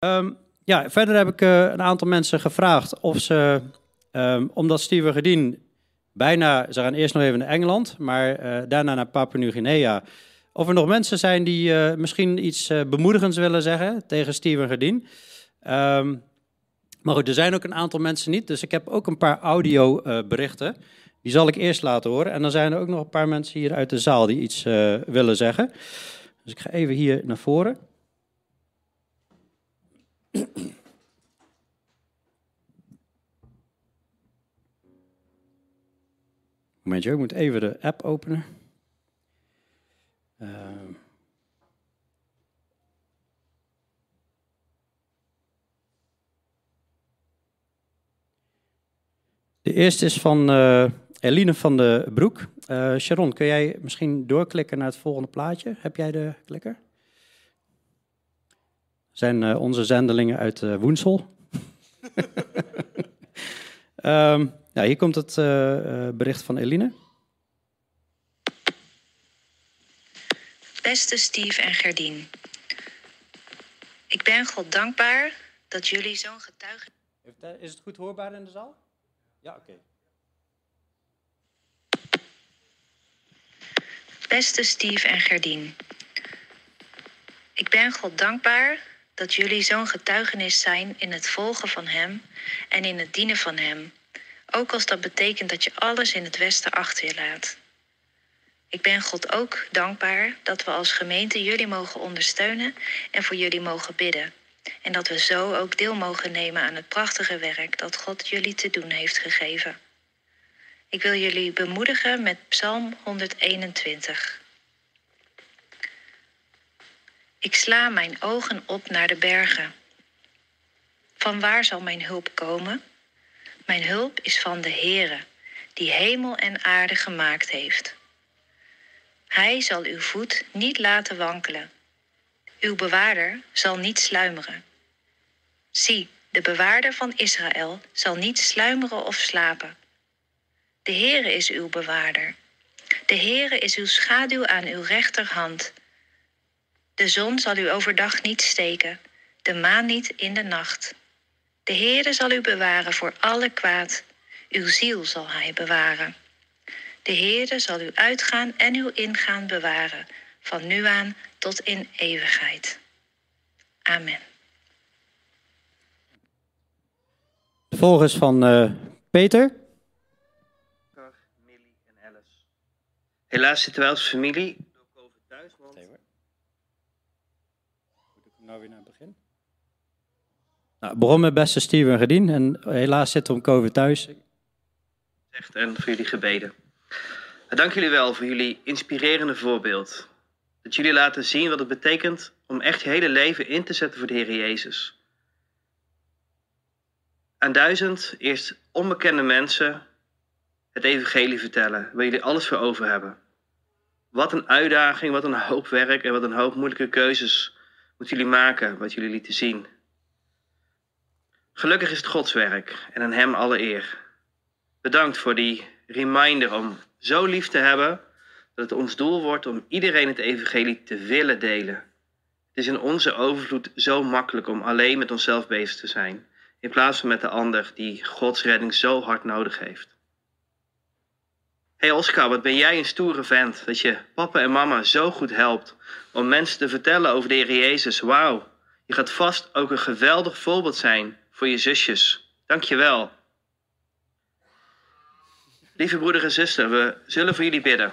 Ehm, ja, verder heb ik eh, een aantal mensen gevraagd of ze, ehm, omdat Steven Gedien bijna, ze gaan eerst nog even naar Engeland, maar eh, daarna naar Papua-Nieuw-Guinea. Of er nog mensen zijn die eh, misschien iets bemoedigends willen zeggen tegen Steven Gedien. Ehm, maar goed, er zijn ook een aantal mensen niet, dus ik heb ook een paar audioberichten. die zal ik eerst laten horen. En dan zijn er ook nog een paar mensen hier uit de zaal die iets willen zeggen. Dus ik ga even hier naar voren. Momentje, ik moet even de app openen. Ehm. De eerste is van eh, Eline van de Broek. Eh, Sharon, kun jij misschien doorklikken naar het volgende plaatje? Heb jij de klikker? Zijn eh, onze zendelingen uit eh, Woensel. Ehm, ja, hier komt het eh, eh, bericht van Eline. Beste Steve en Gerdien. Ik ben God dankbaar dat jullie zo'n getuige. Is het goed hoorbaar in de zaal? Ja, oké. Beste Steve en Gerdien. Ik ben God dankbaar dat jullie zo'n getuigenis zijn in het volgen van Hem en in het dienen van Hem. Ook als dat betekent dat je alles in het Westen achter je laat. Ik ben God ook dankbaar dat we als gemeente jullie mogen ondersteunen en voor jullie mogen bidden. En dat we zo ook deel mogen nemen aan het prachtige werk dat God jullie te doen heeft gegeven. Ik wil jullie bemoedigen met Psalm 121. Ik sla mijn ogen op naar de bergen. Van waar zal mijn hulp komen? Mijn hulp is van de Heere, die hemel en aarde gemaakt heeft. Hij zal uw voet niet laten wankelen. Uw bewaarder zal niet sluimeren. Zie, de bewaarder van Israël zal niet sluimeren of slapen. De Heere is uw bewaarder. De Heere is uw schaduw aan uw rechterhand. De zon zal u overdag niet steken, de maan niet in de nacht. De Heere zal u bewaren voor alle kwaad. Uw ziel zal hij bewaren. De Heere zal u uitgaan en uw ingaan bewaren, van nu aan tot in eeuwigheid. Amen. Vervolgens van eh, Peter. Millie en Alice. Helaas zitten wij als familie door COVID thuis, want Moet ik hem nou weer naar het begin? Nou, begon met beste Steven Gedien en helaas zit om COVID thuis. zegt en voor jullie gebeden. Maar dank jullie wel voor jullie inspirerende voorbeeld. Dat jullie laten zien wat het betekent om echt je hele leven in te zetten voor de Heer Jezus. Aan duizend eerst onbekende mensen het evangelie vertellen, waar jullie alles voor over hebben. Wat een uitdaging, wat een hoop werk en wat een hoop moeilijke keuzes moeten jullie maken, wat jullie lieten zien. Gelukkig is het Gods werk en aan Hem alle eer. Bedankt voor die reminder om zo lief te hebben dat het ons doel wordt om iedereen het evangelie te willen delen. Het is in onze overvloed zo makkelijk om alleen met onszelf bezig te zijn, in plaats van met de ander die Gods redding zo hard nodig heeft. Hey Oscar, wat ben jij een stoere vent dat je papa en mama zo goed helpt om mensen te vertellen over de Heer Jezus. Wauw, je gaat vast ook een geweldig voorbeeld zijn voor je zusjes. Dank je wel. Lieve broeder en zuster, we zullen voor jullie bidden.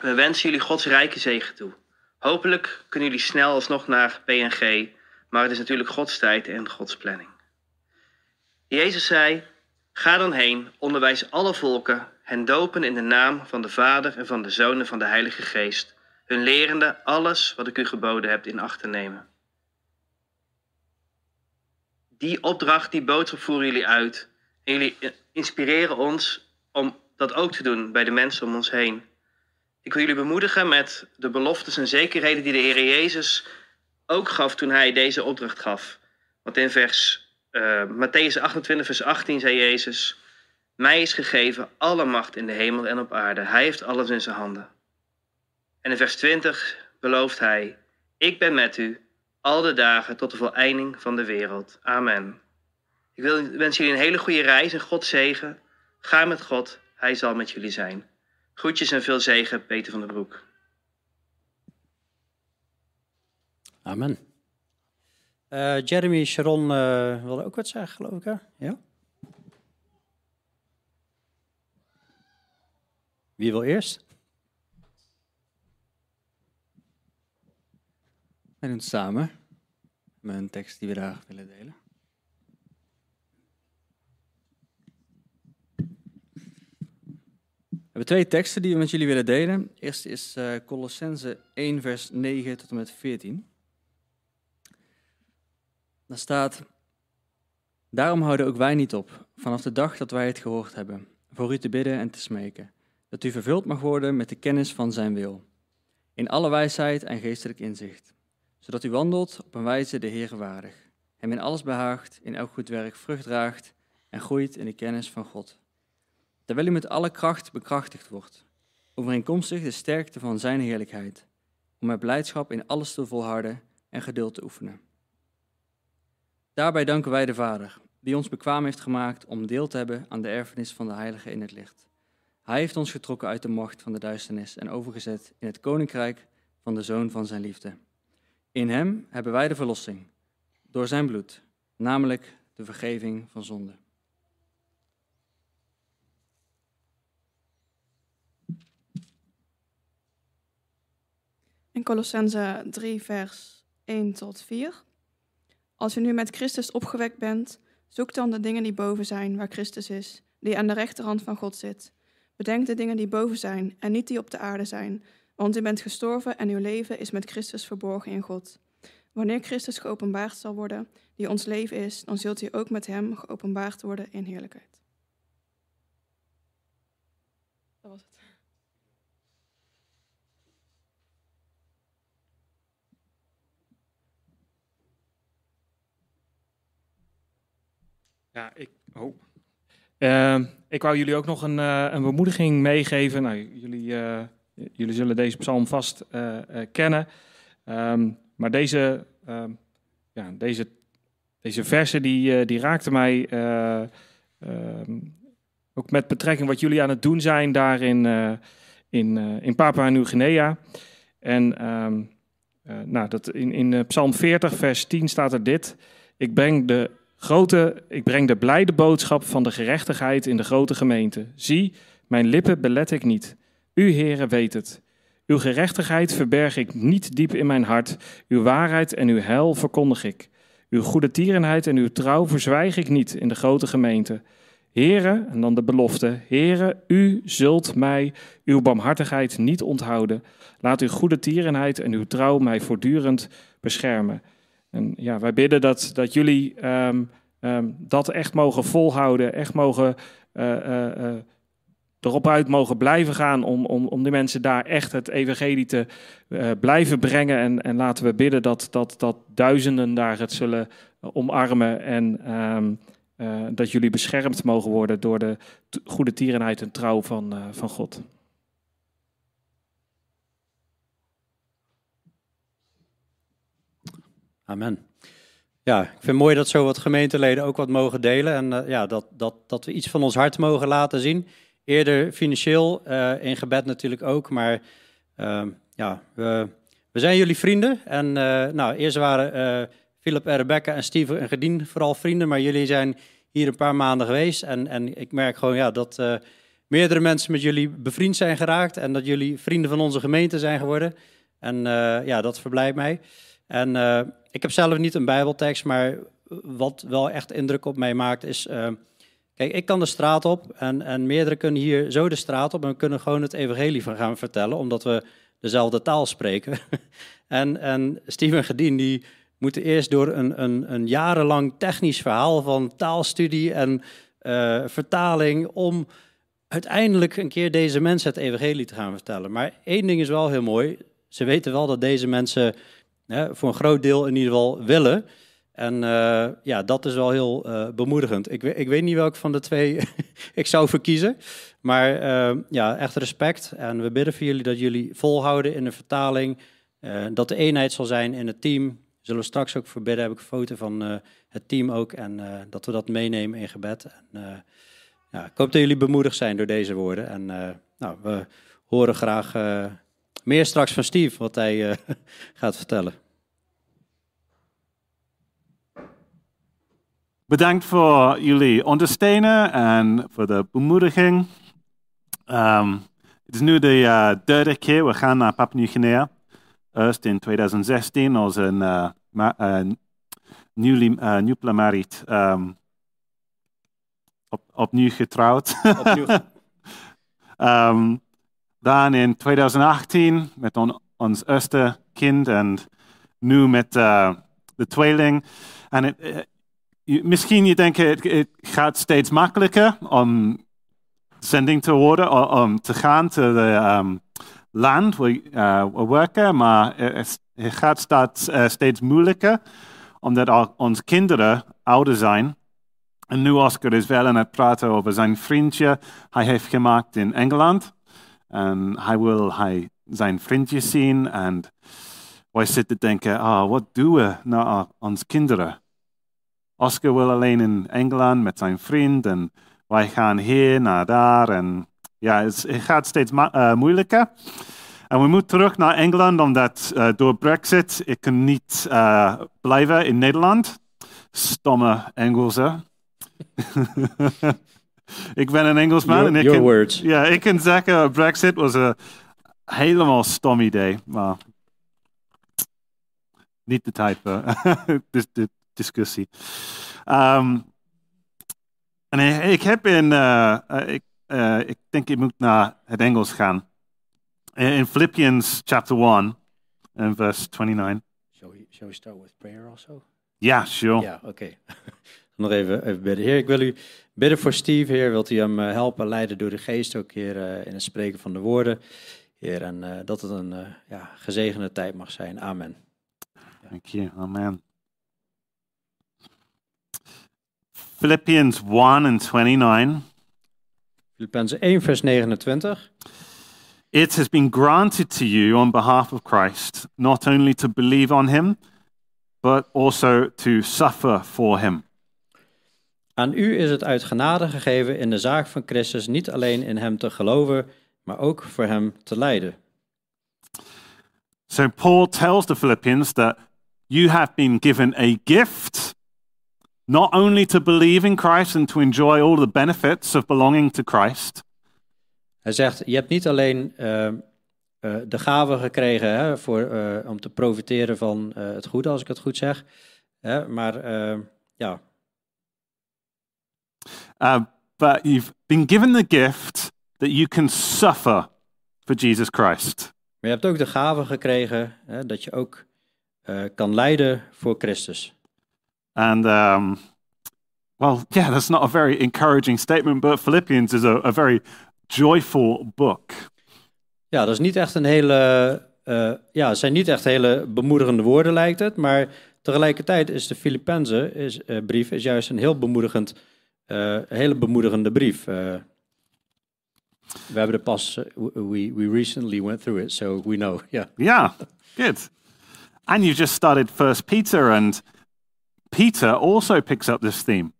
We wensen jullie Gods rijke zegen toe. Hopelijk kunnen jullie snel alsnog naar PNG, maar het is natuurlijk Gods tijd en Gods planning. Jezus zei: Ga dan heen, onderwijs alle volken, hen dopen in de naam van de Vader en van de Zoon en van de Heilige Geest, hun lerende alles wat ik u geboden heb in acht te nemen. Die opdracht, die boodschap voeren jullie uit. En jullie inspireren ons om dat ook te doen bij de mensen om ons heen. Ik wil jullie bemoedigen met de beloftes en zekerheden die de Heer Jezus ook gaf toen hij deze opdracht gaf. Want in vers uh, Matthäus 28, vers 18 zei Jezus: Mij is gegeven alle macht in de hemel en op aarde. Hij heeft alles in zijn handen. En in vers 20 belooft hij: Ik ben met u al de dagen tot de voleinding van de wereld. Amen. Ik wens jullie een hele goede reis en God zegen. Ga met God, Hij zal met jullie zijn. Groetjes en veel zegen, Peter van der Broek. Amen. Uh, Jeremy Sharon uh, wilde ook wat zeggen, geloof ik. Hè? Ja? Wie wil eerst? Doen het samen met een tekst die we daar willen delen. We hebben twee teksten die we met jullie willen delen. Eerst is uh, Colossense 1, vers 9 tot en met 14. Daar staat: Daarom houden ook wij niet op, vanaf de dag dat wij het gehoord hebben, voor u te bidden en te smeken, dat u vervuld mag worden met de kennis van zijn wil, in alle wijsheid en geestelijk inzicht zodat u wandelt op een wijze de Heer waardig, hem in alles behaagt, in elk goed werk vrucht draagt en groeit in de kennis van God. Terwijl u met alle kracht bekrachtigd wordt, overeenkomstig de sterkte van zijn heerlijkheid, om met blijdschap in alles te volharden en geduld te oefenen. Daarbij danken wij de Vader, die ons bekwaam heeft gemaakt om deel te hebben aan de erfenis van de Heilige in het licht. Hij heeft ons getrokken uit de macht van de duisternis en overgezet in het koninkrijk van de Zoon van zijn liefde in Hem hebben wij de verlossing, door Zijn bloed, namelijk de vergeving van zonde. In Colossense 3, vers 1 tot 4. Als u nu met Christus opgewekt bent, zoek dan de dingen die boven zijn, waar Christus is, die aan de rechterhand van God zit. Bedenk de dingen die boven zijn en niet die op de aarde zijn, want u bent gestorven en uw leven is met Christus verborgen in God. Wanneer Christus geopenbaard zal worden, die ons leven is, dan zult u ook met hem geopenbaard worden in heerlijkheid. Dat was het. Ja, ik, oh. Uh, ik wou jullie ook nog een, uh, een bemoediging meegeven. Nou, jullie, uh, jullie zullen deze psalm vast uh, kennen. Um, maar deze, uh, ja, deze, deze versen die, die raakten mij ook met betrekking wat jullie aan het doen zijn daar in, in, Papua Nieuw-Guinea. En um, nou, dat in, in Psalm 40, vers 10 staat er dit. Ik breng de grote, ik breng de blijde boodschap van de gerechtigheid in de grote gemeente. Zie, mijn lippen belet ik niet. U, heren, weet het. Uw gerechtigheid verberg ik niet diep in mijn hart. Uw waarheid en uw heil verkondig ik. Uw goede tierenheid en uw trouw verzwijg ik niet in de grote gemeente. Heren, en dan de belofte. Heren, u zult mij uw barmhartigheid niet onthouden. Laat uw goede tierenheid en uw trouw mij voortdurend beschermen. En ja, wij bidden dat, dat jullie um, um, dat echt mogen volhouden, echt mogen uh, uh, uh, erop uit mogen blijven gaan om, om, om die mensen daar echt het evangelie te blijven brengen. En, en laten we bidden dat, dat, dat duizenden daar het zullen omarmen en um, dat jullie beschermd mogen worden door de goede tierenheid en trouw van, van God. Amen. Ja, ik vind het mooi dat zo wat gemeenteleden ook wat mogen delen. En ja, dat, dat, dat we iets van ons hart mogen laten zien. Eerder financieel, uh, in gebed natuurlijk ook. Maar uh, ja, we, we zijn jullie vrienden. En uh, nou, eerst waren Philip en Rebecca en Steven en Gedien vooral vrienden. Maar jullie zijn hier een paar maanden geweest. En, en ik merk gewoon ja, dat meerdere mensen met jullie bevriend zijn geraakt. En dat jullie vrienden van onze gemeente zijn geworden. En ja, dat verblijft mij. En ik heb zelf niet een Bijbeltekst, maar wat wel echt indruk op mij maakt is. Uh, kijk, ik kan de straat op en, en meerdere kunnen hier zo de straat op en we kunnen gewoon het evangelie van gaan vertellen, omdat we dezelfde taal spreken. en, en Steven Gedien, die moeten eerst door een, een, een jarenlang technisch verhaal van taalstudie en uh, vertaling om uiteindelijk een keer deze mensen het evangelie te gaan vertellen. Maar één ding is wel heel mooi. Ze weten wel dat deze mensen voor een groot deel in ieder geval willen. En uh, ja, dat is wel heel uh, bemoedigend. Ik, ik, weet niet welke van de twee ik zou verkiezen. Maar uh, ja, echt respect. En we bidden voor jullie dat jullie volhouden in de vertaling. dat de eenheid zal zijn in het team. Zullen we straks ook voor bidden. Heb ik een foto van eh, het team ook. En eh, dat we dat meenemen in gebed. En, eh, ja, ik hoop dat jullie bemoedigd zijn door deze woorden. En eh, nou, we horen graag eh, meer straks van Steve, wat hij eh, gaat vertellen. Bedankt voor jullie ondersteunen en voor de bemoediging. Ehm, het is nu de eh, derde keer we gaan naar Papua Nieuw-Guinea. Eerst in 2016 als een uh, uh, newly, uh, newly married, ehm, op, opnieuw getrouwd. Opnieuw. Ehm, dan in 2018 met on- ons eerste kind en nu met eh, de tweeling. En het, eh, misschien je denkt het, gaat steeds makkelijker om zending te worden, om te gaan naar de ehm, land waar eh, we werken, maar het, gaat steeds, eh, steeds moeilijker omdat onze kinderen ouder zijn. En nu Oscar is wel aan het praten over zijn vriendje hij heeft gemaakt in Engeland. En hij wil hij zijn vriendje zien. En wij zitten denken, ah, wat doen we naar onze kinderen? Oscar wil alleen in Engeland met zijn vriend. En wij gaan hier naar daar. En ja, het, gaat steeds eh, moeilijker. En we moeten terug naar Engeland, omdat eh, door Brexit ik kan niet eh, blijven in Nederland. Stomme Engelsen. ik ben een Engelsman Your, en ik your kan, words. ja, ik kan zeggen, Brexit was een helemaal stom idee. Maar niet de tijd voor dis- dis- discussie. Ehm, en ik, heb in, eh, eh, ik, eh, ik denk ik moet naar het Engels gaan. In Philippians chapter 1 and verse 29. Shall we, shall we start with prayer also? Ja, sure. Ja, oké. Nog even, even bidden. Heer, ik wil u bidden voor Steve, Heer. Wilt u hem helpen, leiden door de geest, ook Heer, in het spreken van de woorden. Heer, en dat het een eh, ja, gezegende tijd mag zijn. Amen. Thank you. Amen. Philippians 1 and 29. Filippenzen 1, vers 29. It has been granted to you on behalf of Christ not only to believe on him, but also to suffer for him. Aan u is het uit genade gegeven in de zaak van Christus niet alleen in hem te geloven, maar ook voor hem te lijden. So Paul tells the Philippians that you have been given a gift, not only to believe in Christ and to enjoy all the benefits of belonging to Christ, Hij zegt, je hebt niet alleen eh, eh, de gave gekregen hè, voor, eh, om te profiteren van het goede, als ik het goed zeg, hè, maar ja, uh, but you've been given the gift that you can suffer for Jesus Christ. Maar je hebt ook de gave gekregen hè, dat je ook kan lijden voor Christus. And, um, well, yeah, that's not a very encouraging statement, but Philippians is a, a very joyful book. Ja, dat is niet echt een hele, eh, ja, het zijn niet echt hele bemoedigende woorden lijkt het, maar tegelijkertijd is de Filippenzen is, eh, brief is juist een heel bemoedigend, eh, hele bemoedigende brief. We hebben er pas, we, we recently went through it, so we know. Ja, Yeah, good. And you've just started First Peter, and Peter also picks up this theme.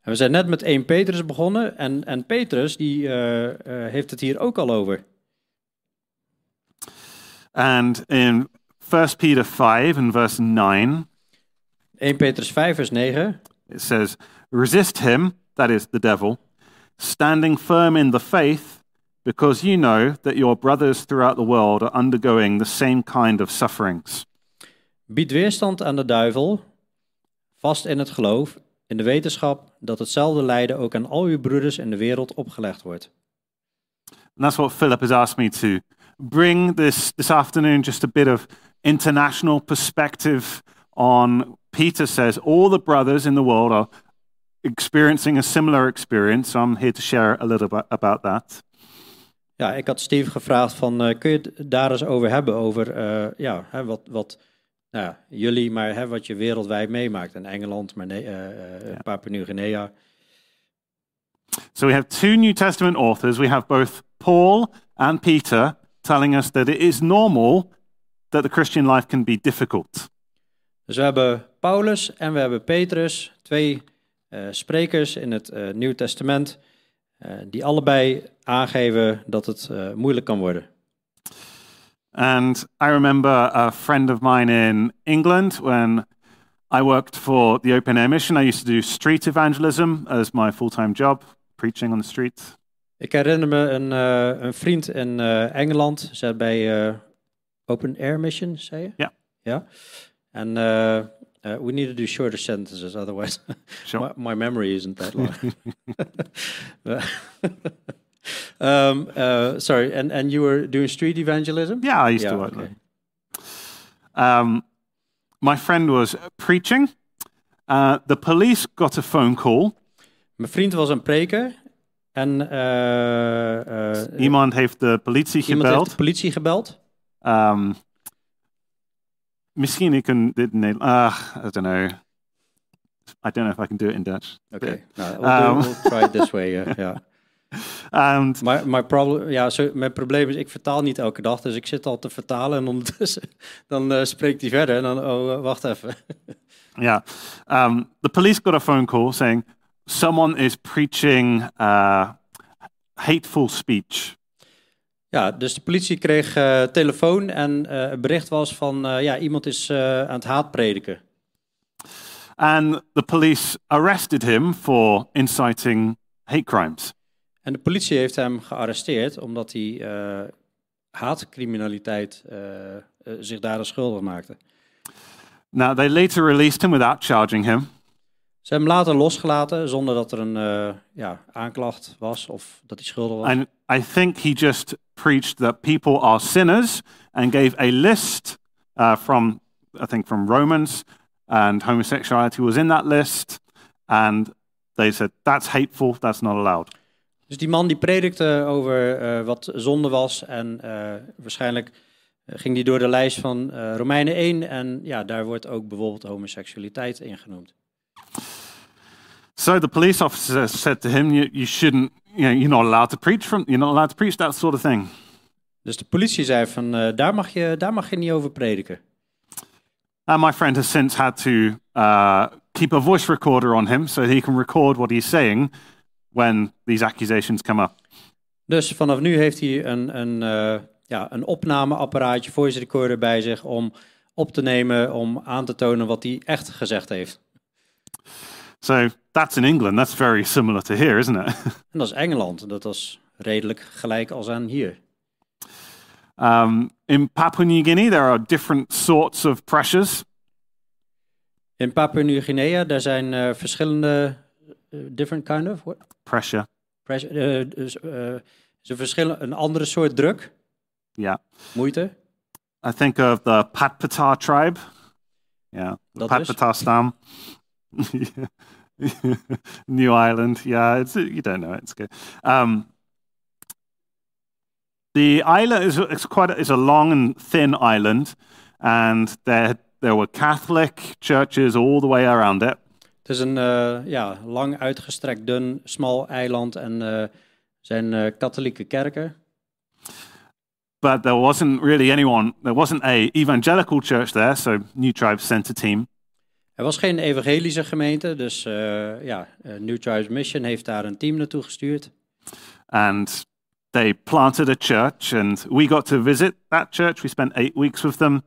En we zijn net met 1 Petrus begonnen en, en Petrus die eh, eh, heeft het hier ook al over. And in First Peter 5 and verse 9, 1 Petrus 5 vers 9. it says, Resist him, that is the devil, standing firm in the faith, because you know that your brothers throughout the world are undergoing the same kind of sufferings. Bied weerstand aan de duivel, vast in het geloof, in de wetenschap dat hetzelfde lijden ook aan al uw broeders in de wereld opgelegd wordt. And that's what Philip has asked me to bring this, this afternoon, just a bit of international perspective on. Peter says all the brothers in the world are experiencing a similar experience. So I'm here to share a little bit about that. Ja, ik had Steve gevraagd van, eh, kun je het daar eens over hebben, over eh, ja, hè, wat, wat nou ja, jullie, maar hè, wat je wereldwijd meemaakt. In Engeland, maar nee, eh, eh, Papua Nieuw-Guinea. So we have two New Testament authors. We have both Paul and Peter telling us that it is normal that the Christian life can be difficult. Dus we hebben Paulus en we hebben Petrus, twee eh, sprekers in het eh, Nieuw Testament, eh, die allebei aangeven dat het moeilijk kan worden. And I remember a friend of mine in England when I worked for the Open Air Mission. I used to do street evangelism as my full time job, preaching on the streets. Ik herinner me een, eh, een vriend in eh, Engeland, zat bij eh, Open Air Mission, zei je? Ja. Ja. En we need to do shorter sentences, otherwise Sure. my, my memory isn't that long. um, uh, sorry, and, and you were doing street evangelism? Yeah, I used Yeah, to work okay. there. Um, my friend was preaching. Uh, the police got a phone call. Mijn vriend was een preker en eh, eh, Iemand heeft de politie iemand heeft de gebeld. politie gebeld. Um, misschien ik kan dit Nederlands. I don't know. I don't know if I can do it in Dutch. Okay, nou, we'll, do- Um. we'll try it this way. ja, ja. And Maar mijn problem, ja, mijn probleem is, ik vertaal niet elke dag, dus ik zit al te vertalen en ondertussen dan eh, spreekt hij verder en dan, oh, eh, wacht even. yeah, um, the police got a phone call saying someone is preaching uh, hateful speech. Ja, dus de politie kreeg eh, telefoon en het bericht was van, ja, iemand is aan het haatprediken. And the police arrested him for inciting hate crimes. En de politie heeft hem gearresteerd omdat hij eh, haatcriminaliteit eh, eh, zich daar schuldig maakte. Now, they later released him without charging him. Ze hebben hem later losgelaten zonder dat er een ja, aanklacht was of dat hij schuldig was. And I think he just preached that people are sinners and gave a list uh, from, I think, from Romans, and homosexuality was in that list. And they said, that's hateful, that's not allowed. Dus die man die predikte over eh, wat zonde was en eh, waarschijnlijk eh, ging die door de lijst van eh, Romeinen 1 en ja, daar wordt ook bijvoorbeeld homoseksualiteit in genoemd. So the police officer said to him, you, you shouldn't, you know, you're not allowed to preach from, you're not allowed to preach that sort of thing. Dus de politie zei van daar, mag je, daar mag je niet over prediken. And my friend has since had to uh, keep a voice recorder on him so he can record what he's saying when these accusations come up. Dus vanaf nu heeft hij een, een, eh, ja, een opnameapparaatje, voice recorder bij zich om op te nemen, om aan te tonen wat hij echt gezegd heeft. So that's in England. That's very similar to here, isn't it? En dat is Engeland. Dat was redelijk gelijk als aan hier. um, in Papua New Guinea, there are different sorts of pressures. In Papua Nieuw-Guinea, daar zijn eh, verschillende, different kind of, what? Pressure, Pressure, eh, dus, eh, is een, verschil, een andere soort druk, yeah. moeite. I think of the Patpata tribe. Yeah, the Dat is? Patpata stam. New Ireland. Yeah, it's you don't know it. It's good. Um, the island is it's quite a, it's a long and thin island, and there there were Catholic churches all the way around it. Het is een eh, ja, lang uitgestrekt, dun, smal eiland en eh zijn eh, katholieke kerken. But there wasn't really anyone. There wasn't a evangelical church there, so New Tribe sent a team. Er was geen evangelische gemeente, dus eh, ja, New Tribes Mission heeft daar een team naartoe gestuurd. and they planted a church and we got to visit that church we spent eight weeks with them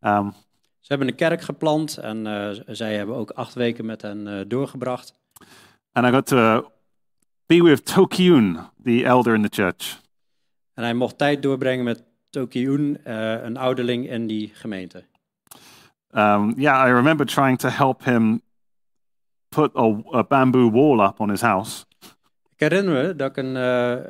um, Ze hebben een kerk geplant en eh, zij hebben ook acht weken met hen eh, doorgebracht. and i got to be with tokyun the elder in the church En hij mocht tijd doorbrengen met Tokyun, eh, een ouderling in die gemeente. um, yeah i remember trying to help him put a, a bamboo wall up on his house Ik herinner me dat ik een,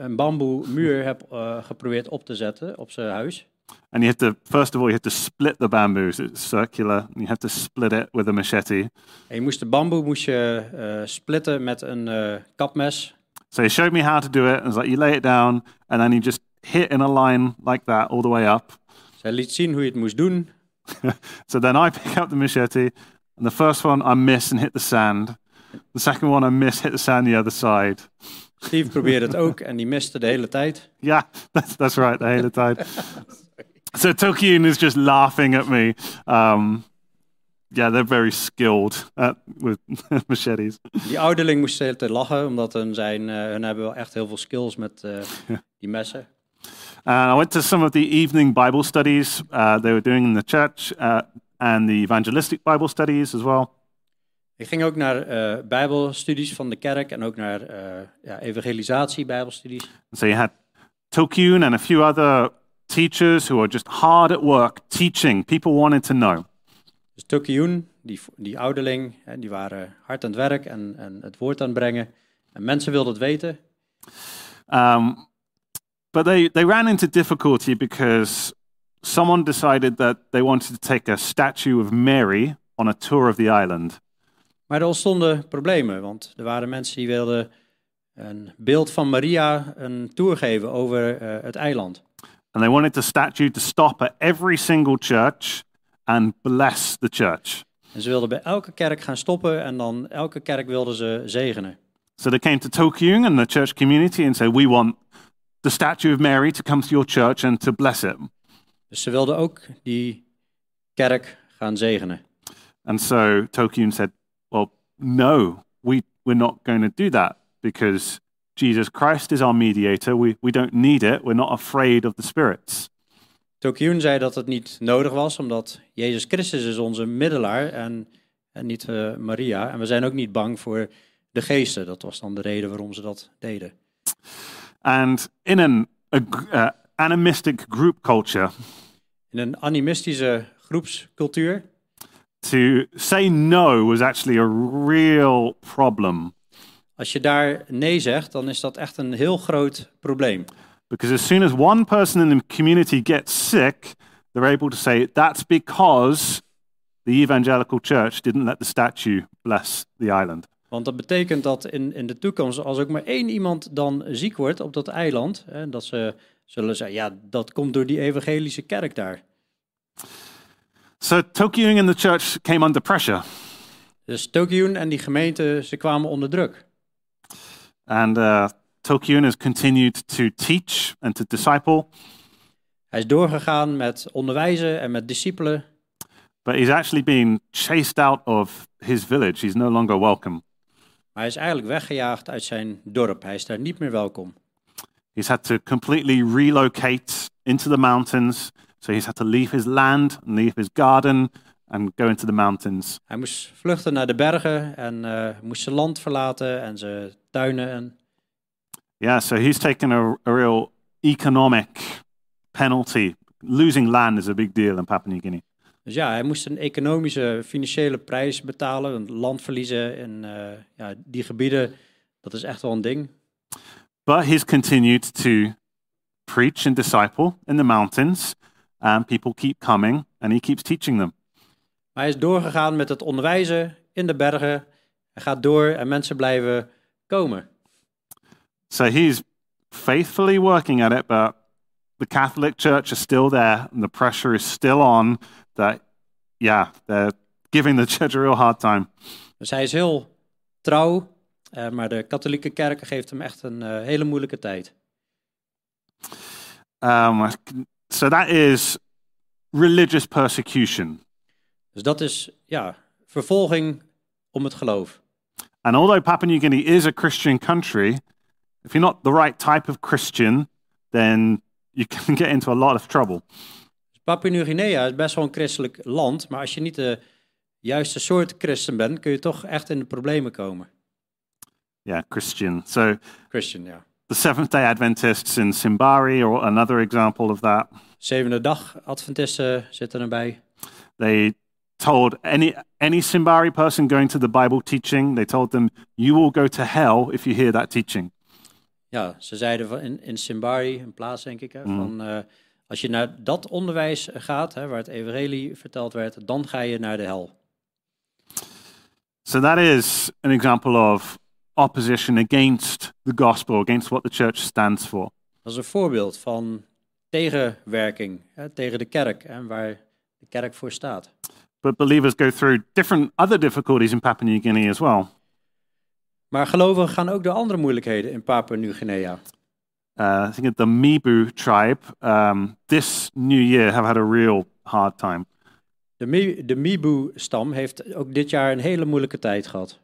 een bamboe muur heb geprobeerd op te zetten op zijn huis. And you have to first of all you have to split the bamboos it's circular and you have to split it with a machete En je moest de bamboe moest je, eh, splitten met een eh, kapmes. so he showed me how to do it and it's like you lay it down and then you just hit in a line like that all the way up Zij liet zien hoe je het moest doen. So then I pick up the machete, and the first one I miss and hit the sand. The second one I miss, hit the sand the other side. Steve probeerde het ook en die miste de hele tijd. Yeah, that's, that's right, the hele tijd. so is just laughing at me. Um, yeah, they're very skilled at, with machetes. Die ouderling moest steeds te lachen, omdat hun, zijn, uh, hun hebben wel echt heel veel skills met uh, die messen. And I went to some of the evening Bible studies uh, they were doing in the church uh, and the evangelistic Bible studies as well. Ik ging ook naar uh, bijbelstudies van de kerk en ook naar ja, evangelisatie bijbelstudies. So you had Tokyun and a few other teachers who were just hard at work teaching. People wanted to know. Dus Tokyun, die, die ouderling, hè, die waren hard aan het werk en, en het woord aan het brengen. En mensen wilden het weten. Um, but they, they ran into difficulty because someone decided that they wanted to take a statue of Mary on a tour of the island. Maar er ontstonden problemen, want er waren mensen die wilden een beeld van Maria een tour geven over uh, het eiland. And they wanted the statue to stop at every single church and bless the church. En ze wilden bij elke kerk gaan stoppen en dan elke kerk wilden ze zegenen. So they came to Tokyung and the church community and said, "We want the statue of Mary to come to your church and to bless it." Dus ze wilden ook die kerk gaan zegenen. And so Tokyung said, "Well, no, we we're not going to do that because Jesus Christ is our mediator. We we don't need it. We're not afraid of the spirits." Tokyun zei dat het niet nodig was, omdat Jezus Christus is onze middelaar en, en niet uh, Maria. En we zijn ook niet bang voor de geesten. Dat was dan de reden waarom ze dat deden. And in an uh, animistic group culture, in een animistische groepscultuur, to say no was actually a real problem. Als je daar nee zegt, dan is dat echt een heel groot probleem. Because as soon as one person in the community gets sick, they're able to say that's because the evangelical church didn't let the statue bless the island. Want dat betekent dat in, in de toekomst, als ook maar één iemand dan ziek wordt op dat eiland, hè, dat ze zullen zeggen, ja, dat komt door die evangelische kerk daar. So Tokyung and the church came under pressure. Dus Tokyung en die gemeente, ze kwamen onder druk. And uh, Tokyun has continued to teach and to disciple. Hij is doorgegaan met onderwijzen en met discipelen. But he's actually been chased out of his village. He's no longer welcome. Maar hij is eigenlijk weggejaagd uit zijn dorp. Hij is daar niet meer welkom. He's had to completely relocate into the mountains. So he's had to leave his land and leave his garden and go into the mountains. Hij moest vluchten naar de bergen en uh, moest zijn land verlaten en zijn tuinen en Yeah, so he's taken a, a real economic penalty. Losing land is a big deal in Papua New Guinea. Dus ja, hij moest een economische, financiële prijs betalen, een land verliezen in uh, ja, die gebieden. Dat is echt wel een ding. But he's continued to preach and disciple in the mountains, and people keep coming, and he keeps teaching them. Hij is doorgegaan met het onderwijzen in de bergen. Hij gaat door en mensen blijven komen. So he's faithfully working at it, but the Catholic Church is still there, and the pressure is still on that, yeah, they're giving the church a real hard time. Dus hij is heel trouw, uh, maar de katholieke kerk geeft hem echt een uh, hele moeilijke tijd. Um, so that is religious persecution. Dus dat is, ja, vervolging om het geloof. And although Papua New Guinea is a Christian country, if you're not the right type of Christian, then you can get into a lot of trouble. Papua Nieuw-Guinea is best wel een christelijk land, maar als je niet de juiste soort christen bent, kun je toch echt in de problemen komen. Yeah, Christian. So Christian, ja. Yeah. The Seventh Day Adventists in Simbari, or another example of that. Zevende dag Adventisten zitten erbij. They told any any Simbari person going to the Bible teaching, they told them, "You will go to hell if you hear that teaching." Ja, ze zeiden van in, in Simbari, een plaats denk ik, hè, mm. van uh, als je naar dat onderwijs gaat, hè, waar het evangelie verteld werd, dan ga je naar de hel. So that is an example of opposition against the gospel, against what the church stands for. Dat is een voorbeeld van tegenwerking hè, tegen de kerk en waar de kerk voor staat. But believers go through different other difficulties in Papua New Guinea as well. Maar gelovigen gaan ook door andere moeilijkheden in Papua Nieuw-Guinea. Uh, I think the Mibu tribe um, this new year have had a real hard time. De Mi- de Mibu-stam heeft ook dit jaar een hele moeilijke tijd gehad.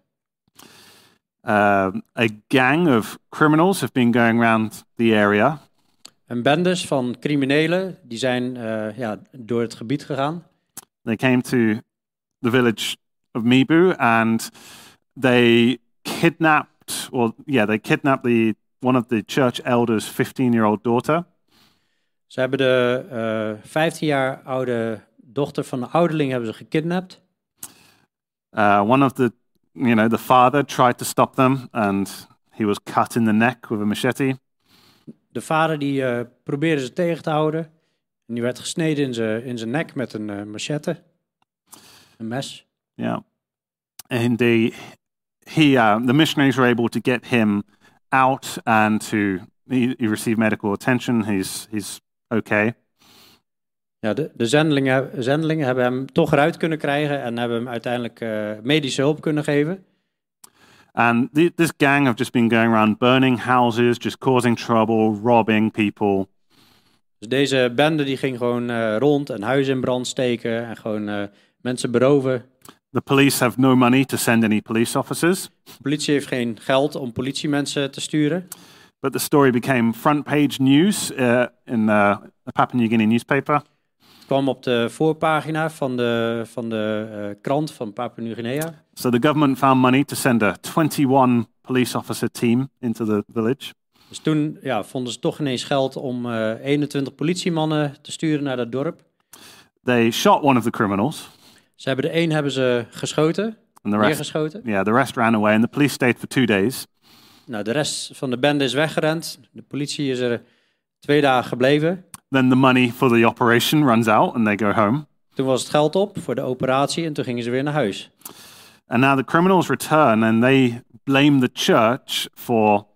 Um, a gang of criminals have been going around the area. En bendes van criminelen die zijn eh, ja, door het gebied gegaan. They came to the village of Mibu and they kidnapped, or yeah, they kidnapped the one of the church elders' 15-year-old daughter. Ze hebben de eh 15 jaar oude dochter van de ouderling hebben ze gekidnapt. Uh, one of the, you know, the father tried to stop them and he was cut in the neck with a machete. De vader die eh, probeerde ze tegen te houden. En die werd gesneden in zijn in zijn nek met een eh, machette. Een mes. Yeah. And the, he, uh, the missionaries were able to get him out and to, he, he received medical attention. He's, he's okay. Ja, de, de zendelingen, zendelingen hebben hem toch eruit kunnen krijgen en hebben hem uiteindelijk eh, medische hulp kunnen geven. And the, this gang have just been going around burning houses, just causing trouble, robbing people. Dus deze bende die ging gewoon eh, rond en huizen in brand steken en gewoon eh, mensen beroven. The police have no money to send any police officers. De politie heeft geen geld om politiemensen te sturen. But the story became front page news uh, in a Papua New Guinea newspaper. Het kwam op de voorpagina van de, van de eh, krant van Papua Nieuw-Guinea. So the government found money to send a 21 police officer team into the village. Dus toen ja, vonden ze toch ineens geld om eh 21 politiemannen te sturen naar dat dorp. They shot one of the criminals, Ze hebben de een hebben ze geschoten, and the rest, neergeschoten. yeah, the rest ran away. And the police stayed for two days. Nou, de rest van de bende is weggerend. De politie is er twee dagen gebleven. Then the money for the operation runs out, and they go home. Toen was het geld op voor de operatie en toen gingen ze weer naar huis. And now the criminals return, and they blame the church for